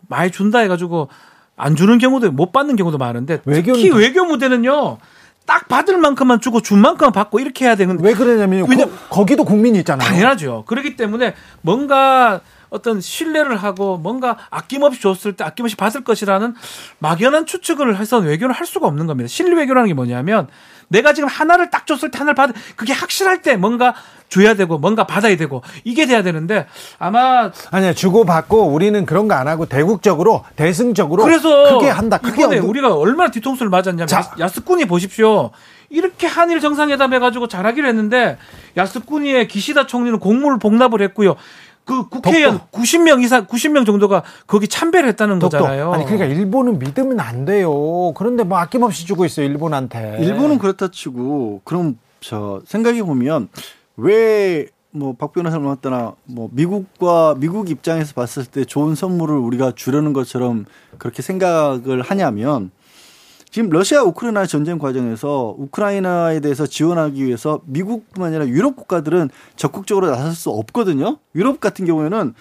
C: 많이 준다 해가지고 안 주는 경우도 못 받는 경우도 많은데 특히 외교 무대는요. 딱 받을 만큼만 주고 준 만큼만 받고 이렇게 해야 되는데
A: 왜 그러냐면 거, 거기도 국민이 있잖아요.
C: 당연하죠. 그렇기 때문에 뭔가 어떤 신뢰를 하고 뭔가 아낌없이 줬을 때 아낌없이 받을 것이라는 막연한 추측을 해서 외교를 할 수가 없는 겁니다. 신뢰 외교라는 게 뭐냐면 내가 지금 하나를 딱 줬을 때 하나를 받 그게 확실할 때 뭔가 줘야 되고 뭔가 받아야 되고 이게 돼야 되는데 아마
A: 아니야 주고 받고 우리는 그런 거 안 하고 대국적으로 대승적으로
C: 그래서
A: 크게 한다. 크게
C: 이번에 우리가 얼마나 뒤통수를 맞았냐면 자. 야스쿠니 보십시오. 이렇게 한일 정상회담 해가지고 잘하기로 했는데 야스쿠니의 기시다 총리는 공무를 복납을 했고요. 그 국회의원 독도. 90명 이상 90명 정도가 거기 참배를 했다는 독도. 거잖아요.
A: 아니 그러니까 일본은 믿으면 안 돼요. 그런데 뭐 아낌없이 주고 있어요 일본한테.
B: 일본은 그렇다 치고 그럼 저 생각해 보면 왜 뭐박 변호사 말했다나 뭐 미국과 미국 입장에서 봤을 때 좋은 선물을 우리가 주려는 것처럼 그렇게 생각을 하냐면 지금 러시아 우크라이나 전쟁 과정에서 우크라이나에 대해서 지원하기 위해서 미국뿐만 아니라 유럽 국가들은 적극적으로 나설 수 없거든요. 유럽 같은 경우에는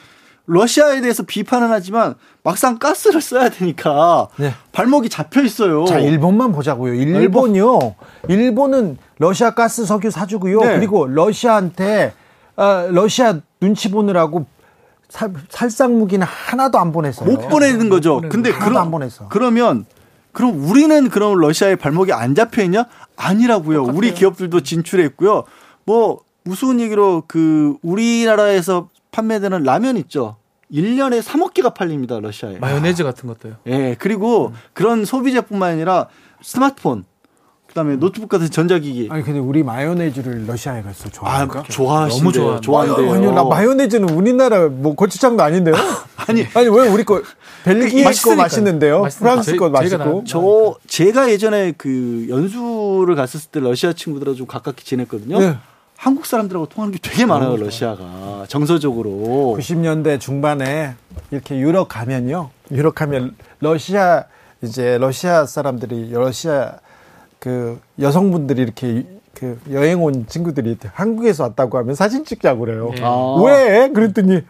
B: 러시아에 대해서 비판은 하지만 막상 가스를 써야 되니까 네. 발목이 잡혀 있어요.
A: 자, 일본만 보자고요. 일본이요. 일본은 러시아 가스 석유 사주고요. 네. 그리고 러시아한테 어, 러시아 눈치 보느라고 살, 살상 무기는 하나도 안 보냈어요.
B: 못 보내는 거죠. 근데 그럼 그러면 그럼 우리는 그럼 러시아의 발목이 안 잡혀 있냐? 아니라고요. 똑같아요. 우리 기업들도 진출했고요. 뭐 무서운 얘기로 그 우리나라에서 판매되는 라면 있죠. 1년에 3억 개가 팔립니다, 러시아에.
C: 마요네즈 같은 것도요.
B: 예. 네, 그리고 음. 그런 소비자뿐만 아니라 스마트폰 그다음에 노트북 같은 전자기기.
A: 아니 근데 우리 마요네즈를 러시아에 가서 좋아하니까.
B: 아, 좋아하시는 너무 좋아.
A: 좋아한대요. 아니, 나 마요네즈는 우리나라 뭐 고추장도 아닌데요. 아니 아니 왜 우리 거 벨기에 거 맛있는데요. 프랑스 거 맛있고.
B: 저 제가 예전에 그 연수를 갔었을 때 러시아 친구들하고 좀 가깝게 지냈거든요. 네. 한국 사람들하고 통하는 게 되게 많아요, 러시아가. 정서적으로.
A: 90년대 중반에 이렇게 유럽 가면요. 유럽 가면 러시아 이제 러시아 사람들이 러시아 그 여성분들이 이렇게 그 여행 온 친구들이 한국에서 왔다고 하면 사진 찍자고 그래요. 네. 아. 왜? 그랬더니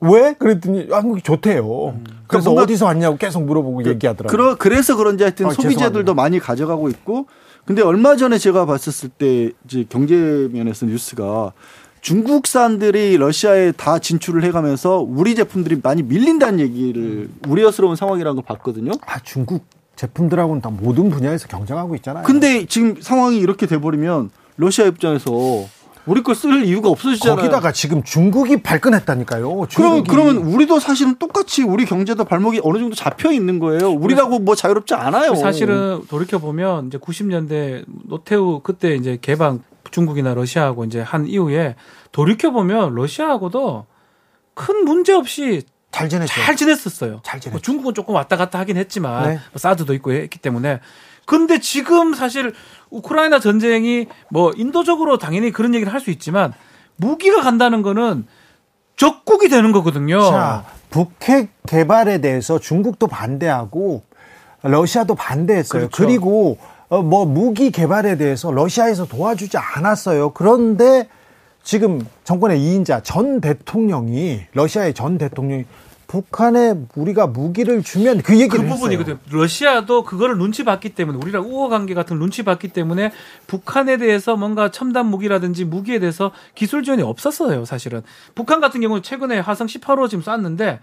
A: 왜? 그랬더니 한국이 좋대요. 음. 그래서 그러니까 어디서 왔냐고 계속 물어보고 그, 얘기하더라고요.
B: 그러, 그래서 그런지 하여튼 아, 소비자들도 많이 가져가고 있고 근데 얼마 전에 제가 봤었을 때 이제 경제 면에서 뉴스가 중국산들이 러시아에 다 진출을 해가면서 우리 제품들이 많이 밀린다는 얘기를 우려스러운 상황이라는 걸 봤거든요.
A: 아 중국 제품들하고는 다 모든 분야에서 경쟁하고 있잖아요.
B: 근데 지금 상황이 이렇게 돼버리면 러시아 입장에서 우리 걸쓸 이유가 없어지잖아요.
A: 거기다가 지금 중국이 발끈했다니까요.
B: 중국이. 그러면 그러면 우리도 사실은 똑같이 우리 경제도 발목이 어느 정도 잡혀 있는 거예요. 우리라고 뭐 자유롭지 않아요.
C: 사실은 돌이켜 보면 이제 90년대 노태우 그때 이제 개방 중국이나 러시아하고 이제 한 이후에 돌이켜 보면 러시아하고도 큰 문제 없이
A: 잘 지냈죠.
C: 잘 지냈었어요.
A: 잘 지냈죠.
C: 뭐 중국은 조금 왔다 갔다 하긴 했지만 네. 뭐 사드도 있고 했기 때문에 근데 지금 사실 우크라이나 전쟁이 뭐 인도적으로 당연히 그런 얘기를 할 수 있지만 무기가 간다는 거는 적국이 되는 거거든요.
A: 자, 북핵 개발에 대해서 중국도 반대하고 러시아도 반대했어요. 그렇죠. 그리고 어, 뭐 무기 개발에 대해서 러시아에서 도와주지 않았어요. 그런데 지금 정권의 2인자 전 대통령이 러시아의 전 대통령이 북한에 우리가 무기를 주면 그 얘기를 그 부분이거든요.
C: 러시아도 그거를 눈치 봤기 때문에 우리랑 우호 관계 같은 눈치 봤기 때문에 북한에 대해서 뭔가 첨단 무기라든지 무기에 대해서 기술 지원이 없었어요, 사실은. 북한 같은 경우는 최근에 화성 18호 지금 쐈는데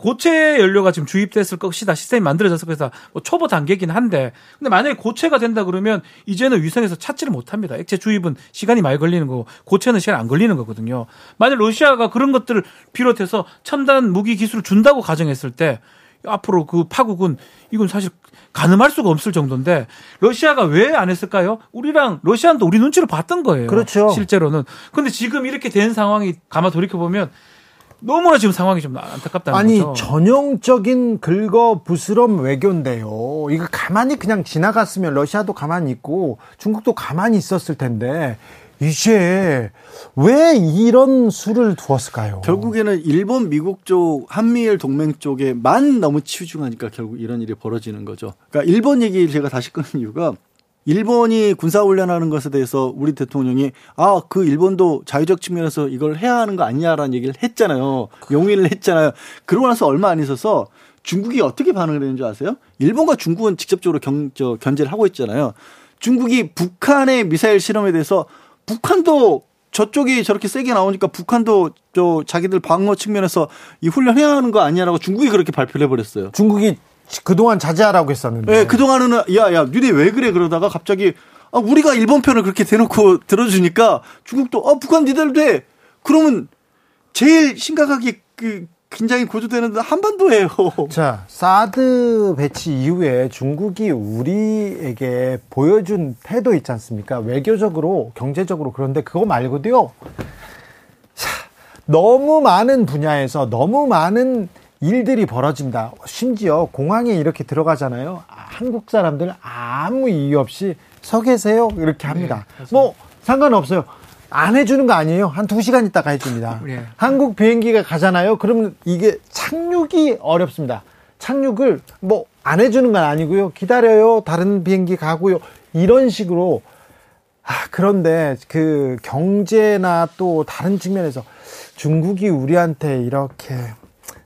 C: 고체 연료가 지금 주입됐을 것이다 시스템이 만들어졌을 것이다 뭐 초보 단계긴 한데 근데 만약에 고체가 된다 그러면 이제는 위성에서 찾지를 못합니다 액체 주입은 시간이 많이 걸리는 거고 고체는 시간 안 걸리는 거거든요 만약 러시아가 그런 것들을 비롯해서 첨단 무기 기술을 준다고 가정했을 때 앞으로 그 파국은 이건 사실 가늠할 수가 없을 정도인데 러시아가 왜 안 했을까요? 우리랑 러시아도 우리 눈치를 봤던 거예요.
A: 그렇죠.
C: 실제로는. 근데 지금 이렇게 된 상황이 가만 돌이켜 보면 너무나 지금 상황이 좀 안타깝다는
A: 아니,
C: 거죠.
A: 아니 전형적인 긁어 부스럼 외교인데요. 이거 가만히 그냥 지나갔으면 러시아도 가만히 있고 중국도 가만히 있었을 텐데 이제 왜 이런 수를 두었을까요?
B: 결국에는 일본, 미국 쪽, 한미일 동맹 쪽에만 너무 치중하니까 결국 이런 일이 벌어지는 거죠. 그러니까 일본 얘기를 제가 다시 끊는 이유가 일본이 군사훈련하는 것에 대해서 우리 대통령이 아, 그 일본도 자유적 측면에서 이걸 해야 하는 거 아니냐라는 얘기를 했잖아요. 용인을 했잖아요. 그러고 나서 얼마 안 있어서 중국이 어떻게 반응을 했는지 아세요? 일본과 중국은 직접적으로 경, 저, 견제를 하고 있잖아요. 중국이 북한의 미사일 실험에 대해서 북한도 저쪽이 저렇게 세게 나오니까 북한도 저 자기들 방어 측면에서 이 훈련해야 하는 거 아니냐라고 중국이 그렇게 발표를 해버렸어요.
A: 중국이 그동안 자제하라고 했었는데.
B: 네, 그동안은 야, 야, 니네 왜 그래 그러다가 갑자기 아, 우리가 일본 편을 그렇게 대놓고 들어주니까 중국도 아, 북한 니들 돼. 그러면 제일 심각하게 그 긴장이 고조되는 한반도예요.
A: 자, 사드 배치 이후에 중국이 우리에게 보여준 태도 있지 않습니까? 외교적으로, 경제적으로 그런데 그거 말고도요. 자, 너무 많은 분야에서 너무 많은 일들이 벌어진다. 심지어 공항에 이렇게 들어가잖아요. 한국 사람들 아무 이유 없이 서 계세요. 이렇게 합니다. 네, 뭐 상관없어요. 안 해주는 거 아니에요. 한 두 시간 있다가 해줍니다. 네. 한국 비행기가 가잖아요. 그러면 이게 착륙이 어렵습니다. 착륙을 뭐 안 해주는 건 아니고요. 기다려요. 다른 비행기 가고요. 이런 식으로 아, 그런데 그 경제나 또 다른 측면에서 중국이 우리한테 이렇게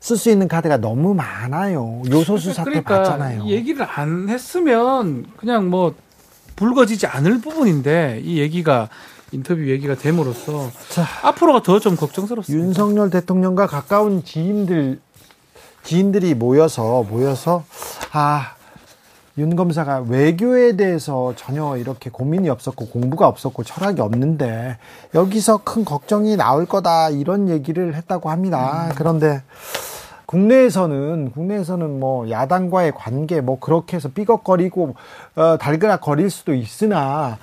A: 쓸 수 있는 카드가 너무 많아요. 요소수 사태 그러니까 봤잖아요.
C: 얘기를 안 했으면 그냥 뭐 불거지지 않을 부분인데 이 얘기가 인터뷰 얘기가 됨으로써 자, 앞으로가 더 좀 걱정스럽습니다.
A: 윤석열 대통령과 가까운 지인들 지인들이 모여서 모여서 아. 윤 검사가 외교에 대해서 전혀 이렇게 고민이 없었고 공부가 없었고 철학이 없는데 여기서 큰 걱정이 나올 거다 이런 얘기를 했다고 합니다. 음. 그런데 국내에서는 국내에서는 뭐 야당과의 관계 뭐 그렇게 해서 삐걱거리고 어, 달그락거릴 수도 있으나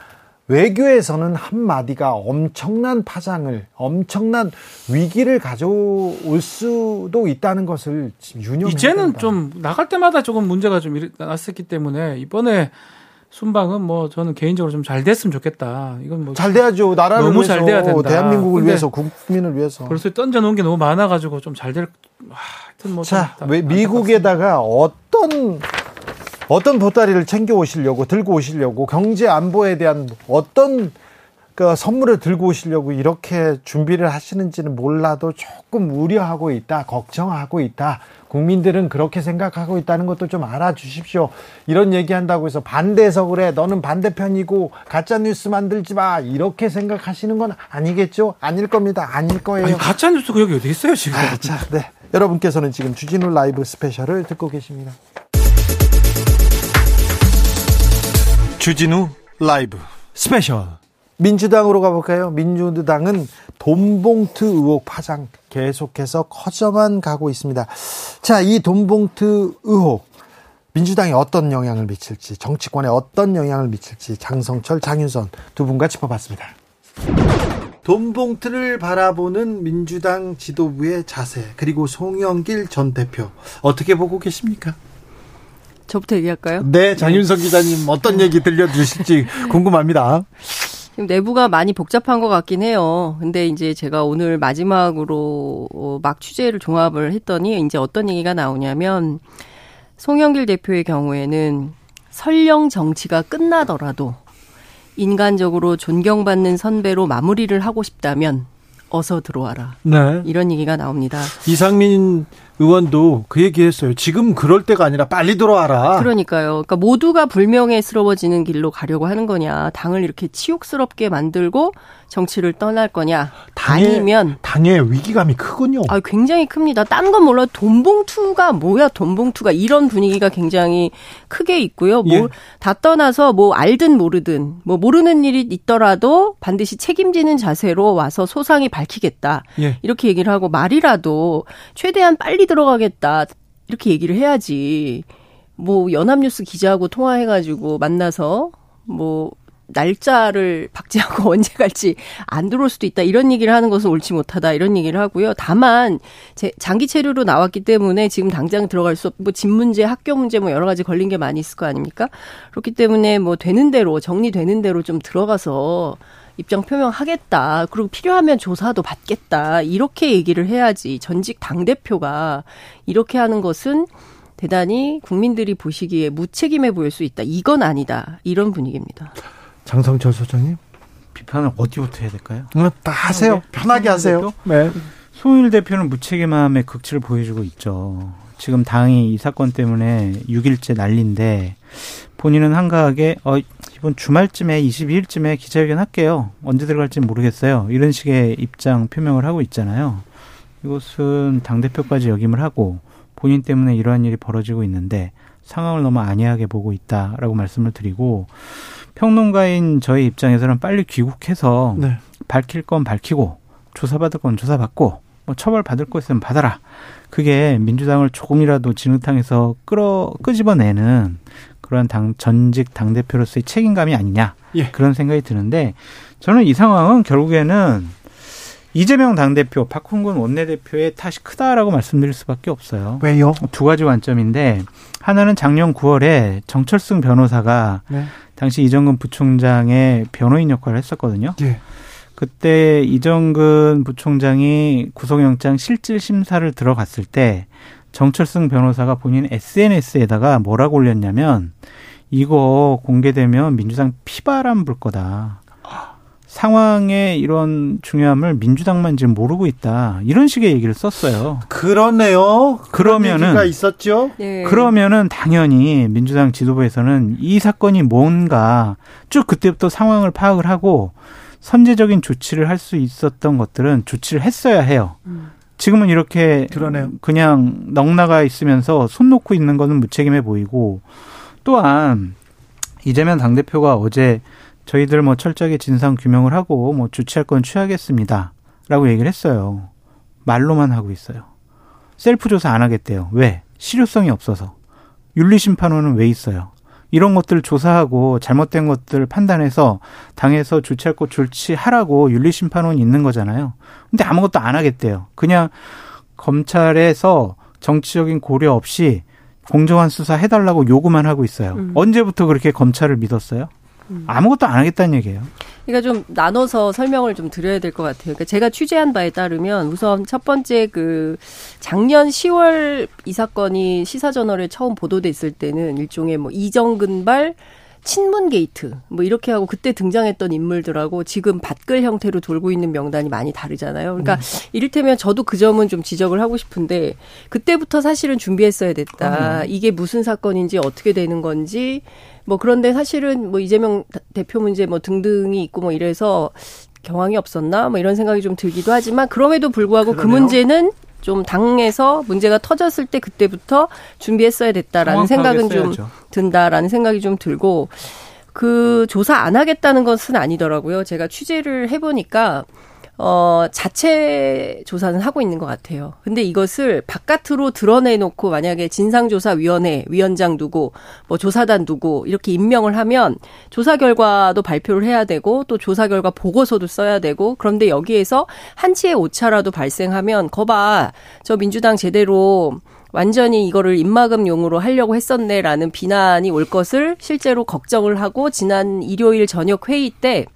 A: 외교에서는 한마디가 엄청난 파장을, 엄청난 위기를 가져올 수도 있다는 것을 유념
C: 이제는 좀 나갈 때마다 조금 문제가 좀 났었기 때문에 이번에 순방은 뭐 저는 개인적으로 좀 잘 됐으면 좋겠다. 이건 뭐
A: 잘 돼야죠. 나라를 너무 위해서, 잘 돼야 된다. 대한민국을 위해서, 국민을 위해서.
C: 벌써 던져 놓은 게 너무 많아가지고 좀 잘 될.
A: 하여튼 뭐. 자, 왜 미국에다가 어떤 어떤 보따리를 챙겨 오시려고 들고 오시려고 경제 안보에 대한 어떤 그 선물을 들고 오시려고 이렇게 준비를 하시는지는 몰라도 조금 우려하고 있다, 걱정하고 있다. 국민들은 그렇게 생각하고 있다는 것도 좀 알아주십시오. 이런 얘기한다고 해서 반대해서 그래. 너는 반대편이고 가짜 뉴스 만들지 마. 이렇게 생각하시는 건 아니겠죠? 아닐 겁니다. 아닐 거예요. 아니,
C: 가짜 뉴스가 여기 어디 있어요 지금? 아,
A: 자, 네. 여러분께서는 지금 주진우 라이브 스페셜을 듣고 계십니다. 주진우 라이브 스페셜 민주당으로 가볼까요? 민주당은 돈봉투 의혹 파장 계속해서 커져만 가고 있습니다. 자, 이 돈봉투 의혹 민주당에 어떤 영향을 미칠지 정치권에 어떤 영향을 미칠지 장성철, 장윤선 두 분과 짚어봤습니다. 돈봉투를 바라보는 민주당 지도부의 자세 그리고 송영길 전 대표 어떻게 보고 계십니까?
G: 저부터 얘기할까요?
A: 네, 장윤석 기자님 어떤 얘기 들려주실지 궁금합니다.
G: 지금 내부가 많이 복잡한 것 같긴 해요. 근데 이제 제가 오늘 마지막으로 어, 막 취재를 종합을 했더니 이제 어떤 얘기가 나오냐면 송영길 대표의 경우에는 설령 정치가 끝나더라도 인간적으로 존경받는 선배로 마무리를 하고 싶다면 어서 들어와라. 네. 이런 얘기가 나옵니다.
A: 이상민 의원도 그 얘기했어요. 지금 그럴 때가 아니라 빨리 들어와라.
G: 그러니까요. 그러니까 모두가 불명예스러워지는 길로 가려고 하는 거냐. 당을 이렇게 치욕스럽게 만들고 정치를 떠날 거냐. 당의, 아니면
A: 당의 위기감이 크군요.
G: 아, 굉장히 큽니다. 딴 건 몰라 돈봉투가 뭐야? 돈봉투가 이런 분위기가 굉장히 크게 있고요. 뭐다 예. 떠나서 뭐 알든 모르든 뭐 모르는 일이 있더라도 반드시 책임지는 자세로 와서 소상히 밝히겠다. 예. 이렇게 얘기를 하고 말이라도 최대한 빨리 들어가겠다. 이렇게 얘기를 해야지. 뭐 연합뉴스 기자하고 통화해가지고 만나서 뭐 날짜를 박제하고 언제 갈지 안 들어올 수도 있다 이런 얘기를 하는 것은 옳지 못하다 이런 얘기를 하고요. 다만 제 장기 체류로 나왔기 때문에 지금 당장 들어갈 수 없고 집 문제, 학교 문제 뭐 여러 가지 걸린 게 많이 있을 거 아닙니까? 그렇기 때문에 뭐 되는 대로 정리되는 대로 좀 들어가서 입장 표명하겠다. 그리고 필요하면 조사도 받겠다. 이렇게 얘기를 해야지 전직 당 대표가 이렇게 하는 것은 대단히 국민들이 보시기에 무책임해 보일 수 있다. 이건 아니다. 이런 분위기입니다.
A: 장성철 소장님
H: 비판을 어디부터 해야 될까요?
A: 음, 다 하세요. 네. 편하게 하세요. 네.
H: 송일 대표는 무책임함의 극치를 보여주고 있죠. 지금 당이 이 사건 때문에 6일째 난리인데 본인은 한가하게 어 이번 주말쯤에 22일쯤에 기자회견 할게요. 언제 들어갈지 모르겠어요. 이런 식의 입장 표명을 하고 있잖아요. 이것은 당대표까지 역임을 하고 본인 때문에 이러한 일이 벌어지고 있는데 상황을 너무 안이하게 보고 있다라고 말씀을 드리고 평론가인 저희 입장에서는 빨리 귀국해서 네. 밝힐 건 밝히고 조사받을 건 조사받고 뭐 처벌 받을 거 있으면 받아라. 그게 민주당을 조금이라도 진흙탕에서 끌어 끄집어내는 그러한 당 전직 당 대표로서의 책임감이 아니냐 예. 그런 생각이 드는데 저는 이 상황은 결국에는 이재명 당 대표, 박홍근 원내대표의 탓이 크다라고 말씀드릴 수밖에 없어요.
A: 왜요?
H: 두 가지 관점인데 하나는 작년 9월에 정철승 변호사가 네. 당시 이정근 부총장의 변호인 역할을 했었거든요. 예. 그때 이정근 부총장이 구속영장 실질 심사를 들어갔을 때 정철승 변호사가 본인 SNS에다가 뭐라고 올렸냐면 이거 공개되면 민주당 피바람 불 거다. 상황의 이런 중요함을 민주당만 지금 모르고 있다. 이런 식의 얘기를 썼어요.
A: 그러네요. 그러면은 있었죠.
H: 네. 그러면은 당연히 민주당 지도부에서는 이 사건이 뭔가 쭉 그때부터 상황을 파악을 하고 선제적인 조치를 할 수 있었던 것들은 조치를 했어야 해요. 지금은 이렇게 그러네요. 그냥 넉나가 있으면서 손 놓고 있는 거는 무책임해 보이고 또한 이재명 당대표가 어제 저희들 뭐 철저하게 진상 규명을 하고 뭐 조치할 건 취하겠습니다. 라고 얘기를 했어요. 말로만 하고 있어요. 셀프 조사 안 하겠대요. 왜? 실효성이 없어서. 윤리심판원은 왜 있어요? 이런 것들을 조사하고 잘못된 것들 판단해서 당에서 조치할 것 조치하라고 윤리심판원이 있는 거잖아요. 근데 아무것도 안 하겠대요. 그냥 검찰에서 정치적인 고려 없이 공정한 수사 해달라고 요구만 하고 있어요. 음. 언제부터 그렇게 검찰을 믿었어요? 음. 아무것도 안 하겠다는 얘기예요.
G: 그러니까 좀 나눠서 설명을 좀 드려야 될 것 같아요. 그러니까 제가 취재한 바에 따르면 우선 첫 번째 그 작년 10월 이 사건이 시사저널에 처음 보도됐을 때는 일종의 뭐 이정근발 친문 게이트 뭐 이렇게 하고 그때 등장했던 인물들하고 지금 받글 형태로 돌고 있는 명단이 많이 다르잖아요. 그러니까 음. 이를테면 저도 그 점은 좀 지적을 하고 싶은데 그때부터 사실은 준비했어야 됐다. 음. 이게 무슨 사건인지 어떻게 되는 건지 뭐 그런데 사실은 뭐 이재명 대표 문제 뭐 등등이 있고 뭐 이래서 경황이 없었나 뭐 이런 생각이 좀 들기도 하지만 그럼에도 불구하고 그 그러네요. 그 문제는 좀 당에서 문제가 터졌을 때 그때부터 준비했어야 됐다라는 생각은 좀 든다라는 생각이 좀 들고 그 조사 안 하겠다는 것은 아니더라고요. 제가 취재를 해보니까 어, 자체 조사는 하고 있는 것 같아요. 근데 이것을 바깥으로 드러내놓고 만약에 진상조사위원회 위원장 두고 뭐 조사단 두고 이렇게 임명을 하면 조사 결과도 발표를 해야 되고 또 조사 결과 보고서도 써야 되고 그런데 여기에서 한치의 오차라도 발생하면 거봐 저 민주당 제대로 완전히 이거를 입막음용으로 하려고 했었네라는 비난이 올 것을 실제로 걱정을 하고 지난 일요일 저녁 회의 때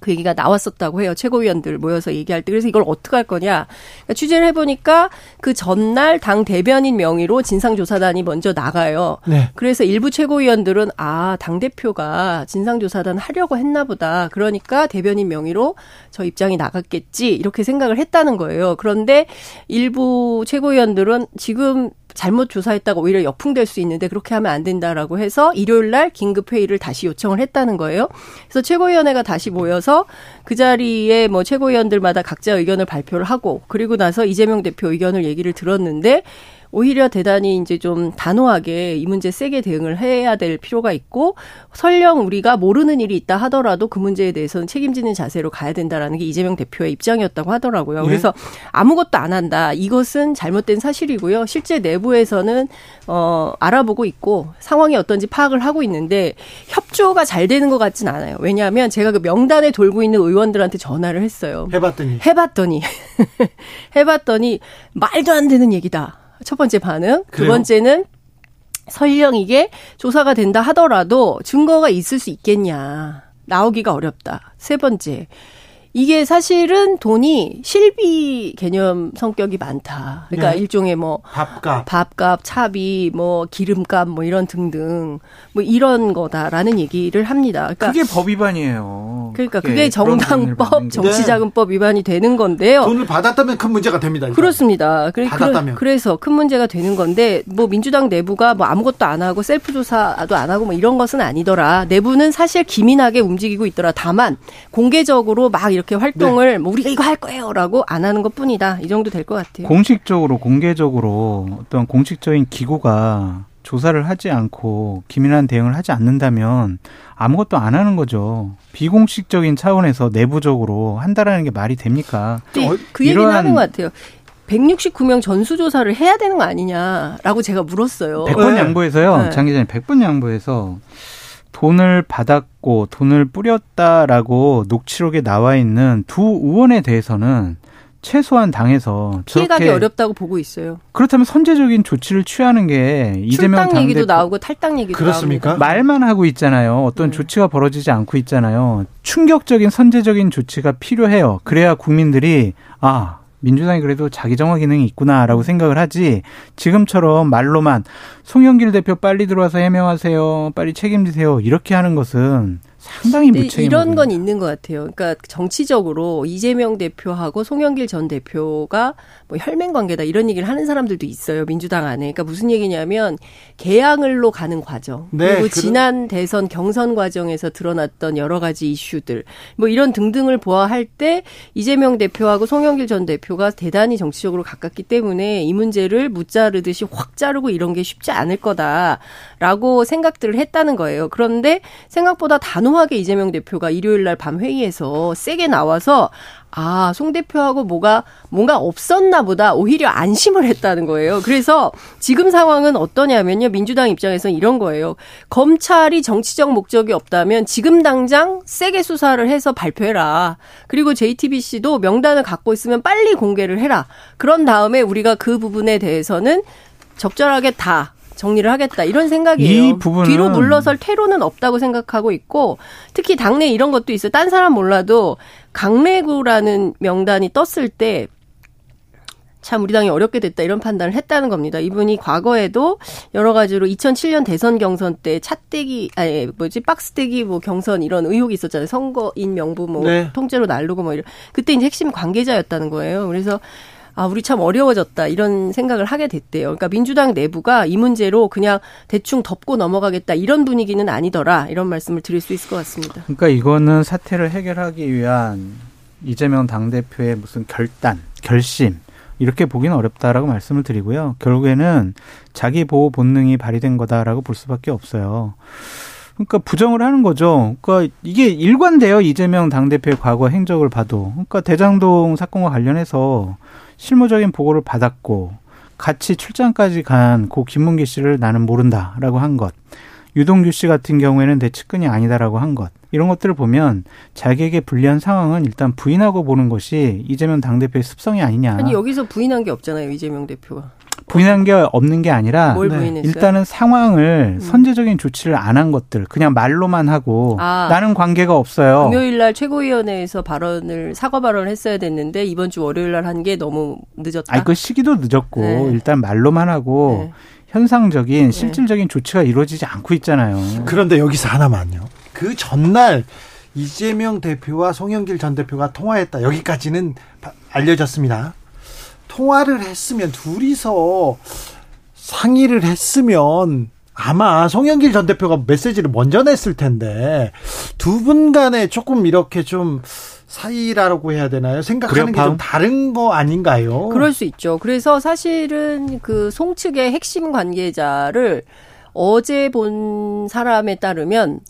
G: 그 얘기가 나왔었다고 해요. 최고위원들 모여서 얘기할 때. 그래서 이걸 어떻게 할 거냐. 그러니까 취재를 해보니까 그 전날 당 대변인 명의로 진상조사단이 먼저 나가요. 네. 그래서 일부 최고위원들은 아, 당대표가 진상조사단 하려고 했나 보다. 그러니까 대변인 명의로 저 입장이 나갔겠지. 이렇게 생각을 했다는 거예요. 그런데 일부 최고위원들은 지금 잘못 조사했다가 오히려 역풍될 수 있는데 그렇게 하면 안 된다라고 해서 일요일 날 긴급 회의를 다시 요청을 했다는 거예요. 그래서 최고위원회가 다시 모여서 그 자리에 뭐 최고위원들마다 각자 의견을 발표를 하고 그리고 나서 이재명 대표 의견을 얘기를 들었는데 오히려 대단히 이제 좀 단호하게 이 문제 세게 대응을 해야 될 필요가 있고 설령 우리가 모르는 일이 있다 하더라도 그 문제에 대해서는 책임지는 자세로 가야 된다라는 게 이재명 대표의 입장이었다고 하더라고요. 예. 그래서 아무것도 안 한다. 이것은 잘못된 사실이고요. 실제 내부에서는 어 알아보고 있고 상황이 어떤지 파악을 하고 있는데 협조가 잘 되는 것 같진 않아요. 왜냐하면 제가 그 명단에 돌고 있는 의원들한테 전화를 했어요.
A: 해봤더니
G: 해봤더니 해봤더니 말도 안 되는 얘기다. 첫 번째 반응. 두 그래요? 번째는 설령 이게 조사가 된다 하더라도 증거가 있을 수 있겠냐. 나오기가 어렵다. 세 번째. 이게 사실은 돈이 실비 개념 성격이 많다. 그러니까 네. 일종의 뭐
A: 밥값,
G: 밥값, 차비, 뭐 기름값, 뭐 이런 등등 뭐 이런 거다라는 얘기를 합니다.
H: 그러니까 그게 법 위반이에요.
G: 그러니까 그게 정당법, 정치자금법 위반이 되는 건데요.
A: 돈을 받았다면 큰 문제가 됩니다.
G: 일단. 그렇습니다. 받았다면 그래서 큰 문제가 되는 건데 뭐 민주당 내부가 뭐 아무것도 안 하고 셀프 조사도 안 하고 뭐 이런 것은 아니더라. 내부는 사실 기민하게 움직이고 있더라. 다만 공개적으로 막 이렇게 이렇게 활동을 네. 뭐 우리가 이거 할 거예요라고 안 하는 것 뿐이다. 이 정도 될 것 같아요.
H: 공식적으로 공개적으로 어떤 공식적인 기구가 조사를 하지 않고 기민한 대응을 하지 않는다면 아무것도 안 하는 거죠. 비공식적인 차원에서 내부적으로 한다라는 게 말이 됩니까?
G: 그 얘기는 하는 것 같아요. 169명 전수조사를 해야 되는 거 아니냐라고 제가 물었어요.
H: 100번 네. 양보해서요. 네. 장 기자님 100번 양보해서 돈을 받았고 돈을 뿌렸다라고 녹취록에 나와 있는 두 의원에 대해서는 최소한 당에서
G: 피해가기 어렵다고 보고 있어요.
H: 그렇다면 선제적인 조치를 취하는 게 이재명
G: 당대표 얘기도 나오고 탈당 얘기도
A: 그렇습니까?
G: 나옵니다.
H: 말만 하고 있잖아요. 어떤 네. 조치가 벌어지지 않고 있잖아요. 충격적인 선제적인 조치가 필요해요. 그래야 국민들이 아 민주당이 그래도 자기 정화 기능이 있구나라고 생각을 하지 지금처럼 말로만 송영길 대표 빨리 들어와서 해명하세요 빨리 책임지세요 이렇게 하는 것은 상당히 무책임.
G: 이런 건 있는 것 같아요. 그러니까 정치적으로 이재명 대표하고 송영길 전 대표가 뭐 혈맹 관계다 이런 얘기를 하는 사람들도 있어요. 민주당 안에. 그러니까 무슨 얘기냐면 개항을로 가는 과정. 네, 그리고 지난 대선 경선 과정에서 드러났던 여러 가지 이슈들 뭐 이런 등등을 보아할 때 이재명 대표하고 송영길 전 대표가 대단히 정치적으로 가깝기 때문에 이 문제를 무자르듯이 확 자르고 이런 게 쉽지 않을 거다라고 생각들을 했다는 거예요. 그런데 생각보다 단호한 단호하게 이재명 대표가 일요일 날 밤 회의에서 세게 나와서 아, 송 대표하고 뭐가 뭔가 없었나 보다 오히려 안심을 했다는 거예요. 그래서 지금 상황은 어떠냐면요. 민주당 입장에서는 이런 거예요. 검찰이 정치적 목적이 없다면 지금 당장 세게 수사를 해서 발표해라. 그리고 JTBC도 명단을 갖고 있으면 빨리 공개를 해라. 그런 다음에 우리가 그 부분에 대해서는 적절하게 다 정리를 하겠다 이런 생각이에요. 뒤로 물러설 퇴로는 없다고 생각하고 있고 특히 당내 이런 것도 있어요. 딴 사람 몰라도 강래구라는 명단이 떴을 때 참 우리 당이 어렵게 됐다 이런 판단을 했다는 겁니다. 이분이 과거에도 여러 가지로 2007년 대선 경선 때 차떼기 아니 뭐지 박스떼기 뭐 경선 이런 의혹이 있었잖아요. 선거인 명부 뭐 네. 통째로 날르고 뭐 이런 그때 이제 핵심 관계자였다는 거예요. 그래서 아, 우리 참 어려워졌다. 이런 생각을 하게 됐대요. 그러니까 민주당 내부가 이 문제로 그냥 대충 덮고 넘어가겠다. 이런 분위기는 아니더라. 이런 말씀을 드릴 수 있을 것 같습니다.
H: 그러니까 이거는 사태를 해결하기 위한 이재명 당대표의 무슨 결단, 결심, 이렇게 보기는 어렵다라고 말씀을 드리고요. 결국에는 자기 보호 본능이 발휘된 거다라고 볼 수밖에 없어요. 그러니까 부정을 하는 거죠. 그러니까 이게 일관돼요. 이재명 당대표의 과거 행적을 봐도. 그러니까 대장동 사건과 관련해서 실무적인 보고를 받았고 같이 출장까지 간 고 김문기 씨를 나는 모른다라고 한 것. 유동규 씨 같은 경우에는 내 측근이 아니다라고 한 것. 이런 것들을 보면 자기에게 불리한 상황은 일단 부인하고 보는 것이 이재명 당대표의 습성이 아니냐.
G: 아니 여기서 부인한 게 없잖아요. 이재명 대표가.
H: 부인한 게 없는 게 아니라 네. 일단은 상황을 음. 선제적인 조치를 안 한 것들 그냥 말로만 하고 아, 나는 관계가 없어요.
G: 금요일 날 최고위원회에서 발언을 사과 발언을 했어야 됐는데 이번 주 월요일 날 한 게 너무 늦었다.
H: 아니 그 시기도 늦었고 네. 일단 말로만 하고 네. 현상적인 네. 실질적인 조치가 이루어지지 않고 있잖아요.
A: 그런데 여기서 하나만요. 그 전날 이재명 대표와 송영길 전 대표가 통화했다. 여기까지는 알려졌습니다. 통화를 했으면 둘이서 상의를 했으면 아마 송영길 전 대표가 메시지를 먼저 냈을 텐데 두 분 간에 조금 이렇게 좀 사이라고 해야 되나요? 생각하는 게 좀 다른 거 아닌가요?
G: 그럴 수 있죠. 그래서 사실은 그 송 측의 핵심 관계자를 어제 본 사람에 따르면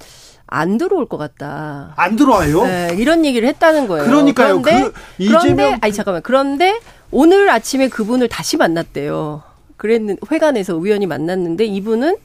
G: 안 들어올 것 같다.
A: 안 들어와요?
G: 네, 이런 얘기를 했다는 거예요.
A: 그러니까요.
G: 그런데, 그 이재명... 그런데 아니 잠깐만. 그런데 오늘 아침에 그분을 다시 만났대요. 그랬는 회관에서 우연히 만났는데 이분은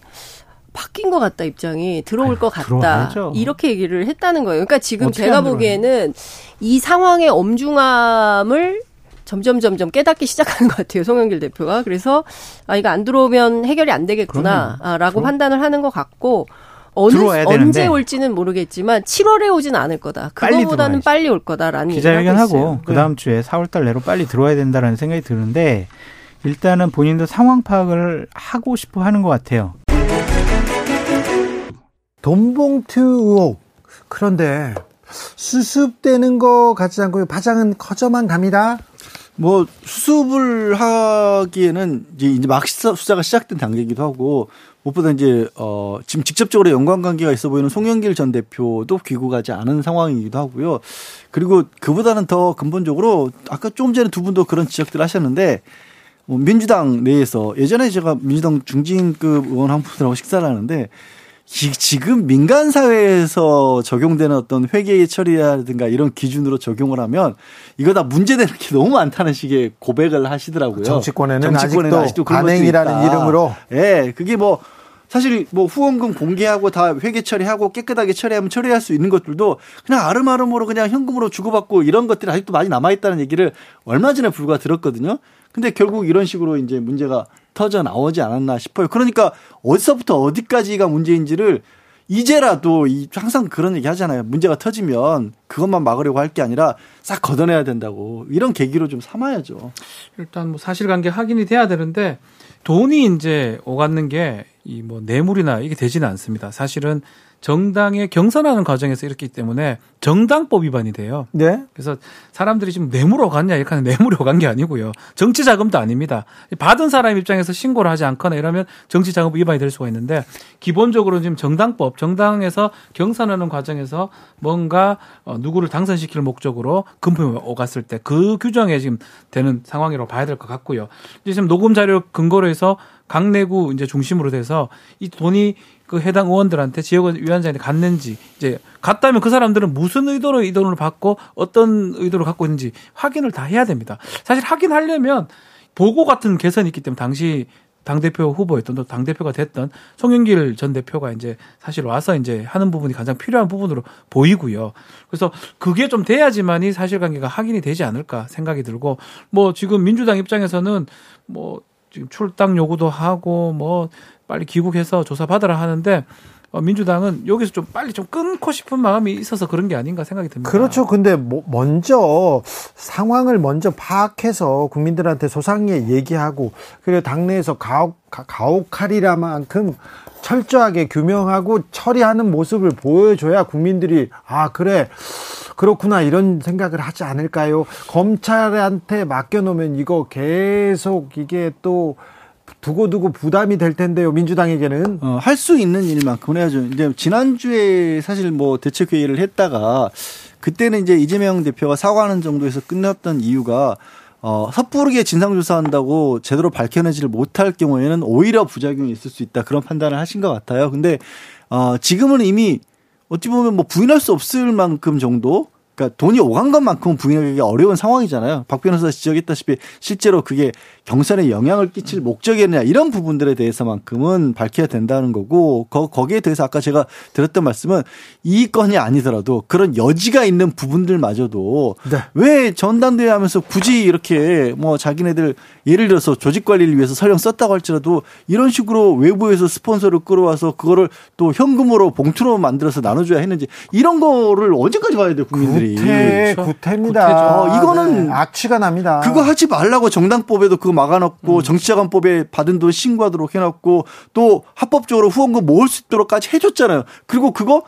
G: 바뀐 것 같다 입장이 들어올 아유, 것 같다 들어와야죠. 이렇게 얘기를 했다는 거예요. 그러니까 지금 제가 보기에는 이 상황의 엄중함을 점점 점점 깨닫기 시작하는 것 같아요. 송영길 대표가 그래서 아 이거 안 들어오면 해결이 안 되겠구나라고 판단을 하는 것 같고 어느 언제 올지는 모르겠지만 7월에 오지는 않을 거다. 그거보다는 빨리, 빨리 올 거다라는
H: 기자회견하고 그 다음 주에 4월달 내로 빨리 들어와야 된다라는 생각이 드는데 일단은 본인도 상황 파악을 하고 싶어 하는 것 같아요.
A: 돈봉투 의혹 그런데 수습되는 거 같지 않고 파장은 커져만 갑니다.
B: 뭐 수습을 하기에는 이제 이제 막 수사가 시작된 단계이기도 하고 무엇보다 이제 어 지금 직접적으로 연관 관계가 있어 보이는 송영길 전 대표도 귀국하지 않은 상황이기도 하고요. 그리고 그보다는 더 근본적으로 아까 좀 전에 두 분도 그런 지적들 하셨는데 뭐 민주당 내에서 예전에 제가 민주당 중진급 의원 한 분들하고 식사를 하는데 지금 민간 사회에서 적용되는 어떤 회계 처리라든가 이런 기준으로 적용을 하면 이거 다 문제되는 게 너무 많다는 식의 고백을 하시더라고요.
A: 정치권에는, 정치권에는 아직도, 아직도 관행이라는 이름으로.
B: 예, 네, 그게 뭐 사실 뭐 후원금 공개하고 다 회계 처리하고 깨끗하게 처리하면 처리할 수 있는 것들도 그냥 아름아름으로 그냥 현금으로 주고받고 이런 것들이 아직도 많이 남아있다는 얘기를 얼마 전에 불과 들었거든요. 근데 결국 이런 식으로 이제 문제가 터져 나오지 않았나 싶어요. 그러니까 어디서부터 어디까지가 문제인지를 이제라도 이 항상 그런 얘기 하잖아요. 문제가 터지면 그것만 막으려고 할 게 아니라 싹 걷어내야 된다고 이런 계기로 좀 삼아야죠.
C: 일단 뭐 사실관계 확인이 돼야 되는데 돈이 이제 오갔는 게 이 뭐 뇌물이나 이게 되지는 않습니다. 사실은 정당의 경선하는 과정에서 이렇기 때문에 정당법 위반이 돼요. 네. 그래서 사람들이 지금 뇌물 오갔냐 이렇게 하는 뇌물이 오간 게 아니고요. 정치 자금도 아닙니다. 받은 사람 입장에서 신고를 하지 않거나 이러면 정치 자금 위반이 될 수가 있는데 기본적으로 지금 정당법 정당에서 경선하는 과정에서 뭔가 어, 누구를 당선시킬 목적으로 금품이 오갔을 때 그 규정에 지금 되는 상황이라고 봐야 될 것 같고요. 이제 지금 녹음 자료 근거로 해서 각 내구 이제 중심으로 돼서 이 돈이 그 해당 의원들한테 지역위원장한테 갔는지 이제 갔다면 그 사람들은 무슨 의도로 이 돈을 받고 어떤 의도를 갖고 있는지 확인을 다 해야 됩니다. 사실 확인하려면 보고 같은 개선이 있기 때문에 당시 당대표 후보였던 또 당대표가 됐던 송영길 전 대표가 이제 사실 와서 이제 하는 부분이 가장 필요한 부분으로 보이고요. 그래서 그게 좀 돼야지만이 사실관계가 확인이 되지 않을까 생각이 들고 뭐 지금 민주당 입장에서는 뭐 지금 출당 요구도 하고 뭐 빨리 귀국해서 조사 받으라 하는데 어, 민주당은 여기서 좀 빨리 좀 끊고 싶은 마음이 있어서 그런 게 아닌가 생각이 듭니다.
A: 그렇죠. 근데 뭐 먼저 상황을 먼저 파악해서 국민들한테 소상히 얘기하고 그리고 당내에서 가혹, 가혹하리라만큼 철저하게 규명하고 처리하는 모습을 보여줘야 국민들이 아 그래 그렇구나 이런 생각을 하지 않을까요? 검찰한테 맡겨놓으면 이거 계속 이게 또 두고두고 부담이 될 텐데요, 민주당에게는.
B: 어, 할 수 있는 일만큼 해야죠. 이제 지난주에 사실 뭐 대책회의를 했다가 그때는 이제 이재명 대표가 사과하는 정도에서 끝났던 이유가 어, 섣부르게 진상조사한다고 제대로 밝혀내지를 못할 경우에는 오히려 부작용이 있을 수 있다. 그런 판단을 하신 것 같아요. 근데, 어, 지금은 이미 어찌 보면 뭐 부인할 수 없을 만큼 정도 그러니까 돈이 오간 것만큼은 부인하기 어려운 상황이잖아요. 박 변호사 지적했다시피 실제로 그게 경선에 영향을 끼칠 목적이었냐 이런 부분들에 대해서만큼은 밝혀야 된다는 거고 거, 거기에 대해서 아까 제가 드렸던 말씀은 이 건이 아니더라도 그런 여지가 있는 부분들마저도 네. 왜 전당대회 하면서 굳이 이렇게 뭐 자기네들 예를 들어서 조직 관리를 위해서 설령 썼다고 할지라도 이런 식으로 외부에서 스폰서를 끌어와서 그거를 또 현금으로 봉투로 만들어서 나눠줘야 했는지 이런 거를 언제까지 봐야 돼 국민들이
A: 구태 그렇죠. 구태입니다.
B: 어, 이거는
A: 네. 악취가 납니다.
B: 그거 하지 말라고 정당법에도 그거 막아놓고 음. 정치자금법에 받은 돈 신고하도록 해놨고 또 합법적으로 후원금 모을 수 있도록까지 해줬잖아요. 그리고 그거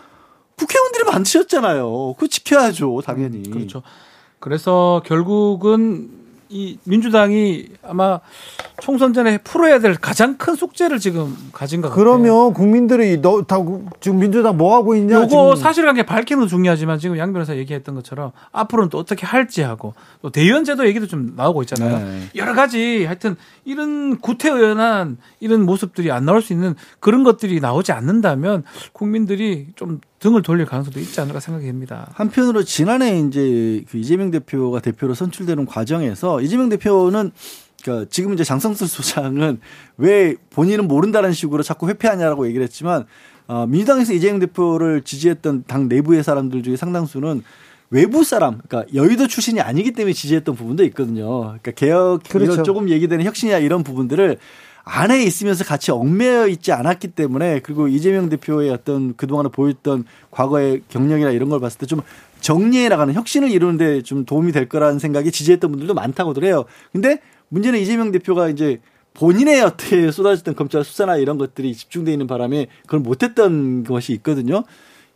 B: 국회의원들이 만드셨잖아요. 그거 지켜야죠, 당연히.
C: 음, 그렇죠. 그래서 결국은 이 민주당이 아마 총선 전에 풀어야 될 가장 큰 숙제를 지금 가진 것
A: 같아요. 그러면 국민들이 너 다 지금 민주당 뭐 하고 있냐?
C: 요거 사실관계 밝히는 중요하지만 지금 양 변호사 얘기했던 것처럼 앞으로는 또 어떻게 할지 하고 또 대의원제도 얘기도 좀 나오고 있잖아요. 네. 여러 가지 하여튼 이런 구태의연한 이런 모습들이 안 나올 수 있는 그런 것들이 나오지 않는다면 국민들이 좀 등을 돌릴 가능성도 있지 않을까 생각이 됩니다.
B: 한편으로 지난해 이제 그 이재명 대표가 대표로 선출되는 과정에서 이재명 대표는 그러니까 지금 이제 장성철 소장은 왜 본인은 모른다는 식으로 자꾸 회피하냐라고 얘기를 했지만 어, 민주당에서 이재명 대표를 지지했던 당 내부의 사람들 중에 상당수는 외부 사람, 그러니까 여의도 출신이 아니기 때문에 지지했던 부분도 있거든요. 그러니까 개혁 그렇죠. 이런 조금 얘기되는 혁신이나 이런 부분들을 안에 있으면서 같이 얽매여 있지 않았기 때문에 그리고 이재명 대표의 어떤 그동안에 보였던 과거의 경력이나 이런 걸 봤을 때 좀 정리해 나가는 혁신을 이루는데 좀 도움이 될 거라는 생각이 지지했던 분들도 많다고들 해요. 근데 문제는 이재명 대표가 이제 본인의 어떻게 쏟아졌던 검찰 수사나 이런 것들이 집중돼 있는 바람에 그걸 못했던 것이 있거든요.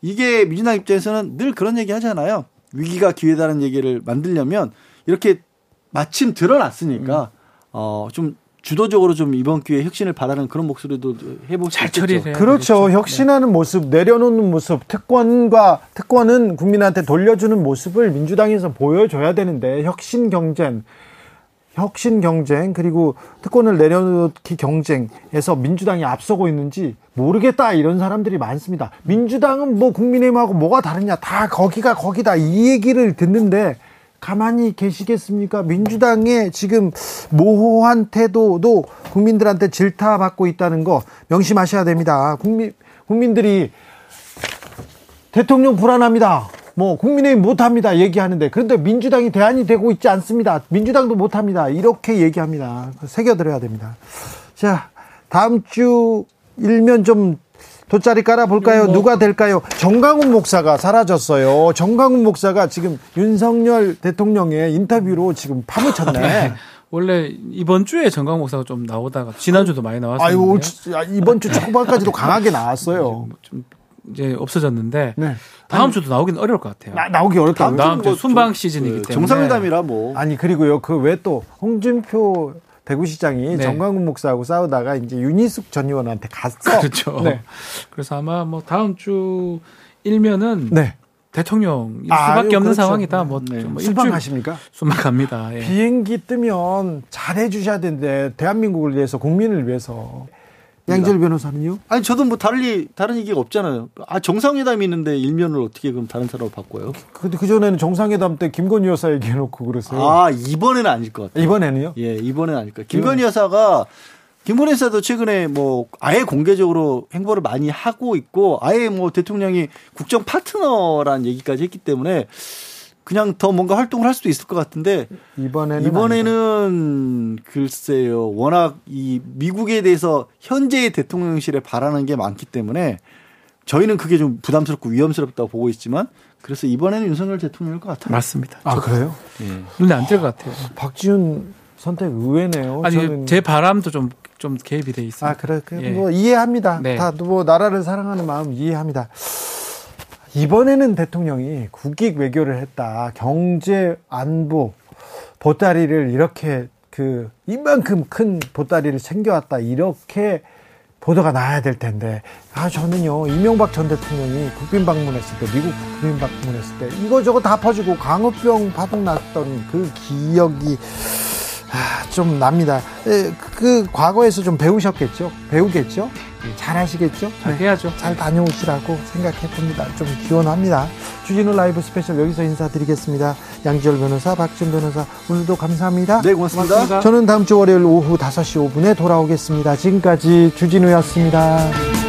B: 이게 민주당 입장에서는 늘 그런 얘기 하잖아요. 위기가 기회다는 얘기를 만들려면 이렇게 마침 드러났으니까 음. 어좀 주도적으로 좀 이번 기회에 혁신을 바라는 그런 목소리도 해보고 잘 처리해
A: 그렇죠. 되겠죠. 혁신하는 네. 모습, 내려놓는 모습, 특권과 특권은 국민한테 돌려주는 모습을 민주당에서 보여줘야 되는데 혁신 경쟁, 혁신 경쟁 그리고 특권을 내려놓기 경쟁에서 민주당이 앞서고 있는지 모르겠다 이런 사람들이 많습니다. 민주당은 뭐 국민의힘하고 뭐가 다르냐 다 거기가 거기다 이 얘기를 듣는데 가만히 계시겠습니까? 민주당의 지금 모호한 태도도 국민들한테 질타받고 있다는 거 명심하셔야 됩니다. 국민 국민들이 대통령 불안합니다. 뭐 국민의힘 못합니다 얘기하는데 그런데 민주당이 대안이 되고 있지 않습니다. 민주당도 못합니다. 이렇게 얘기합니다. 새겨들어야 됩니다. 자 다음 주 일면 좀 돗자리 깔아볼까요? 뭐. 누가 될까요? 정강훈 목사가 사라졌어요. 정강훈 목사가 지금 윤석열 대통령의 인터뷰로 지금 파묻혔네. 네.
C: 원래 이번 주에 정강 목사가 좀 나오다가 지난주도 많이 나왔어요. 아유,
A: 이번 주 초반까지도 강하게 나왔어요.
C: 좀 이제 없어졌는데 네. 다음 아니, 주도 나오긴 어려울 것 같아요.
A: 나, 오기 어렵다.
C: 다음, 다음 주 뭐 순방 시즌이기 그 때문에
B: 정상회담이라 뭐
A: 아니 그리고요 그 왜 또 홍준표 대구시장이 네. 정광훈 목사하고 싸우다가 이제 윤희숙 전 의원한테 갔어.
C: 그렇죠. 네. 그래서 아마 뭐 다음 주 일면은 네. 대통령 일 수밖에 아유, 없는 그렇죠. 상황이다. 뭐,
A: 네. 뭐 순방하십니까?
C: 순방갑니다.
A: 예. 비행기 뜨면 잘해 주셔야 되는데 대한민국을 위해서 국민을 위해서 양절 변호사는요?
B: 아니 저도 뭐 다른 다른 얘기가 없잖아요. 아 정상회담이 있는데 일면을 어떻게 그럼 다른 사람으로 바꿔요?
A: 근데 그 전에는 정상회담 때 김건희 여사 얘기해 놓고 그랬어요.
B: 아 이번에는 아닐 것 같아요.
A: 이번에는요?
B: 예, 이번에는 아닐 것 같아요. 김건희 여사가 김건희 여사도 최근에 뭐 아예 공개적으로 행보를 많이 하고 있고 아예 뭐 대통령이 국정 파트너라는 얘기까지 했기 때문에 그냥 더 뭔가 활동을 할 수도 있을 것 같은데 이번에는 이번에는 아니다. 글쎄요 워낙 이 미국에 대해서 현재의 대통령실에 바라는 게 많기 때문에 저희는 그게 좀 부담스럽고 위험스럽다고 보고 있지만 그래서 이번에는 윤석열 대통령일 것 같아요.
C: 맞습니다.
A: 아 그래요?
C: 예. 눈에 안 띌 것 같아요.
A: 박지훈 선택 의외네요.
C: 아니 저는... 제 바람도 좀좀 개입이 돼 있습니다.
A: 아 그래, 그래 예. 뭐 이해합니다. 네. 다뭐 나라를 사랑하는 마음 이해합니다. 이번에는 대통령이 국익 외교를 했다. 경제 안보 보따리를 이렇게 그 이만큼 큰 보따리를 챙겨왔다. 이렇게 보도가 나야 될 텐데 아 저는요 이명박 전 대통령이 국빈 방문했을 때 미국 국빈 방문했을 때 이거 저거 다 퍼지고 강우병 파동 났던 그 기억이 아, 좀 납니다. 에, 그 과거에서 좀 배우셨겠죠? 배우겠죠? 잘 하시겠죠?
C: 잘 네. 해야죠.
A: 잘 다녀오시라고 생각해 봅니다. 좀 기원합니다. 주진우 라이브 스페셜 여기서 인사드리겠습니다. 양지열 변호사, 박지훈 변호사, 오늘도 감사합니다.
B: 네, 고맙습니다. 고맙습니다.
A: 저는 다음 주 월요일 오후 5시 5분에 돌아오겠습니다. 지금까지 주진우였습니다.